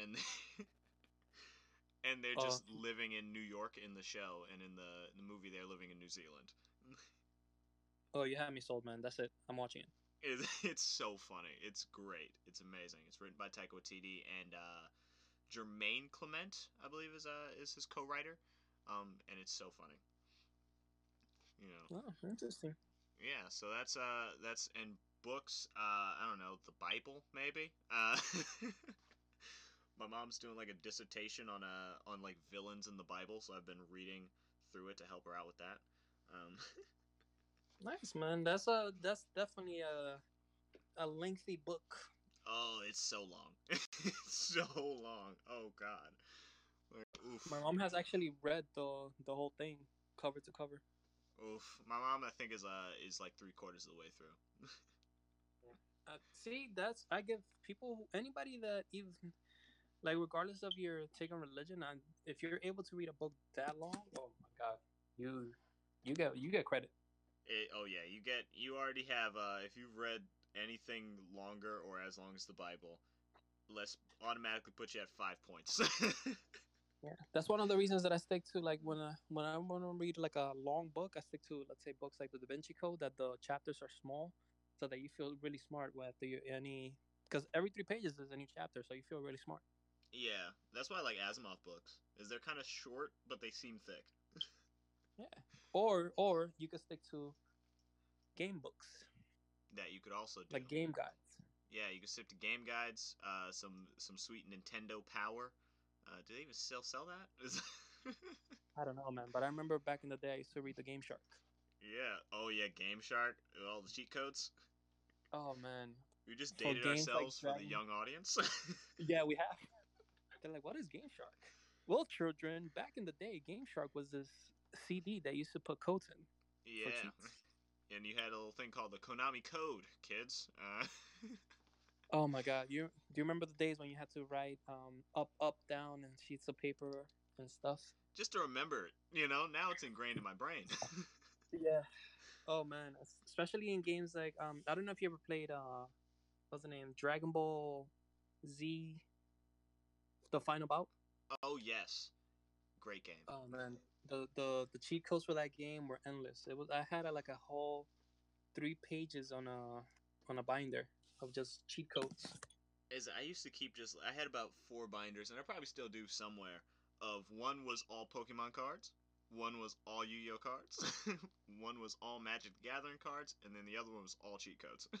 and and they're Oh. just living in New York in the show, and in the the movie they're living in New Zealand. Oh, you had me sold, man. That's it. I'm watching it. It's, it's so funny. It's great. It's amazing. It's written by Taika Waititi and uh, Jermaine Clement, I believe, is uh is his co-writer. Um, and it's so funny. You know. Oh, interesting. Yeah, so that's uh that's in books. Uh, I don't know the Bible maybe. Uh, my mom's doing like a dissertation on uh on like villains in the Bible, so I've been reading through it to help her out with that. Um, Nice, man. That's a that's definitely a a lengthy book. Oh, it's so long. it's so long. Oh God. Like, oof. My mom has actually read the the whole thing cover to cover. Oof. My mom, I think, is uh is like three quarters of the way through. Uh, see, that's I give people anybody that even like regardless of your take on religion, and if you're able to read a book that long, oh my god, you you get you get credit. It, oh yeah, you get you already have uh if you've read anything longer or as long as the Bible, let's automatically put you at five points. Yeah, that's one of the reasons that I stick to like when I when I want to read like a long book, I stick to let's say books like the Da Vinci Code that the chapters are small, so that you feel really smart with the, any because every three pages is a new chapter, so you feel really smart. yeah, that's why I like Asimov books. Is they're kind of short but they seem thick. Yeah, or or you could stick to game books That you could also do. like game guides. Yeah, you can stick to game guides, uh, some some sweet Nintendo Power. Uh, do they even still sell that? I don't know, man, but I remember back in the day I used to read the Game Shark. yeah. Oh yeah, Game Shark. All the cheat codes. Oh man, We just For dated like ourselves for the young audience. yeah, we have. They're like, what is Game Shark? Well, children, back in the day, Game Shark was this CD that used to put codes in. yeah. And you had a little thing called the Konami Code, kids. Uh, Oh my god, you do you remember the days when you had to write um, up, up, down, and sheets of paper and stuff? just to remember it, you know. Now it's ingrained in my brain. Yeah. Oh man, especially in games like um, I don't know if you ever played uh, what's the name, Dragon Ball Z, the final bout. oh yes, great game. Oh man, the the the cheat codes for that game were endless. It was I had uh, like a whole three pages on a on a binder of just cheat codes. Is I used to keep just I had about four binders, and I probably still do somewhere. Of one was all Pokemon cards, one was all Yu-Gi-Oh cards, one was all Magic the Gathering cards, and then the other one was all cheat codes.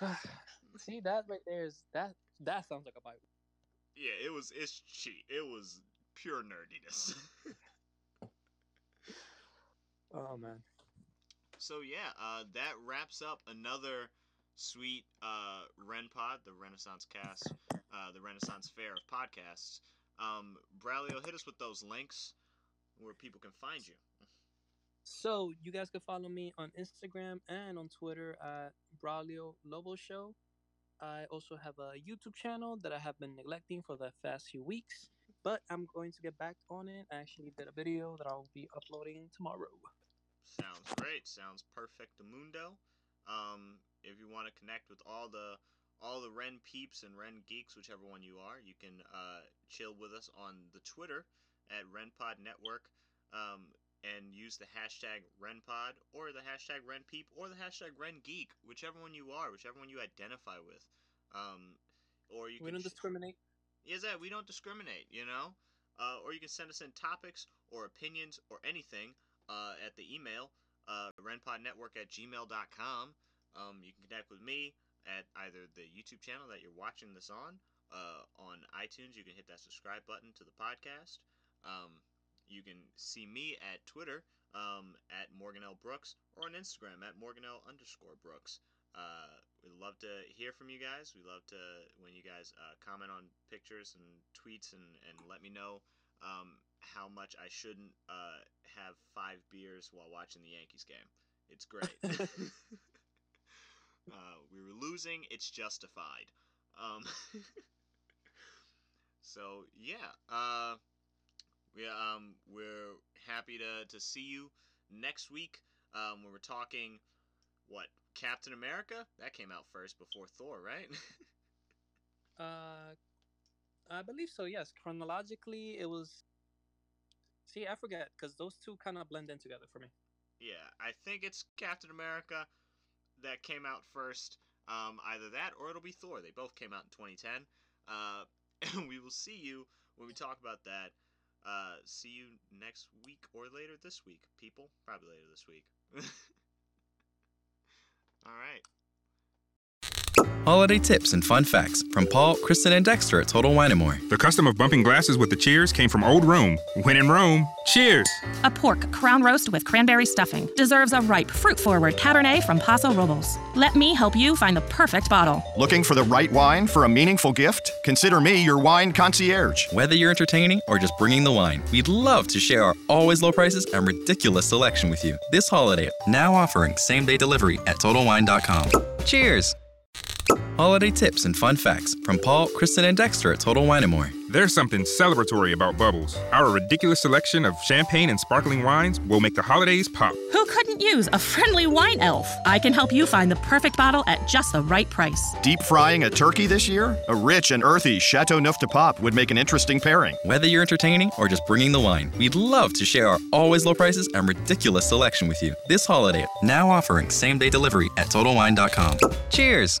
See that right there is that that sounds like a bible. yeah, it was it's cheat. It was pure nerdiness. Oh man. So yeah, uh, that wraps up another sweet uh, Ren Pod, the Renaissance Cast, uh, the Renaissance Fair of podcasts. Um, Braulio, hit us with those links where people can find you. So you guys can follow me on Instagram and on Twitter at Braulio Lobo Show. I also have a YouTube channel that I have been neglecting for the past few weeks, but I'm going to get back on it. I actually did a video that I'll be uploading tomorrow. Sounds great. Sounds perfect mundo. Um, if you want to connect with all the all the Ren peeps and Ren geeks, whichever one you are, you can uh, chill with us on the Twitter at RenPod Network. Um, and use the hashtag RenPod or the hashtag RenPeep or the hashtag RenGeek, whichever one you are, whichever one you identify with. Um, or you We can don't discriminate. Is that we don't discriminate, you know? Uh, or you can send us in topics or opinions or anything uh, at the email, uh, renpodnetwork at gmail.com. Um, you can connect with me at either the YouTube channel that you're watching this on, uh, on iTunes. You can hit that subscribe button to the podcast. Um, you can see me at Twitter um, at Morgan L. Brooks or on Instagram at Morgan L. underscore Brooks. Uh, we'd love to hear from you guys. We love to when you guys uh, comment on pictures and tweets and, and let me know um, how much I shouldn't uh, have five beers while watching the Yankees game. It's great. uh, we were losing. It's justified. Um, so yeah, uh, we um we're happy to to see you next week um, when we're talking what Captain America that came out first before Thor, right? Uh, I believe so. Yes, chronologically, it was. See, I forget because those two kind of blend in together for me. yeah, I think it's Captain America that came out first. Um, either that or it'll be Thor. They both came out in 2010. Uh, and we will see you when we talk about that. Uh, see you next week or later this week, people. Probably later this week. All right. Holiday tips and fun facts from Paul, Kristen, and Dexter at Total Wine & More. The custom of bumping glasses with the cheers came from old Rome. When in Rome, cheers! A pork crown roast with cranberry stuffing deserves a ripe, fruit forward Cabernet from Paso Robles. Let me help you find the perfect bottle. Looking for the right wine for a meaningful gift? Consider me your wine concierge. Whether you're entertaining or just bringing the wine, we'd love to share our always low prices and ridiculous selection with you this holiday. Now offering same day delivery at TotalWine.com. Cheers! Holiday tips and fun facts from Paul, Kristen, and Dexter at Total Wine & More. There's something celebratory about Bubbles. Our ridiculous selection of champagne and sparkling wines will make the holidays pop. Who couldn't use a friendly wine elf? I can help you find the perfect bottle at just the right price. Deep frying a turkey this year? A rich and earthy Châteauneuf-du-Pape would make an interesting pairing. Whether you're entertaining or just bringing the wine, we'd love to share our always low prices and ridiculous selection with you this holiday. Now offering same day delivery at TotalWine.com. Cheers!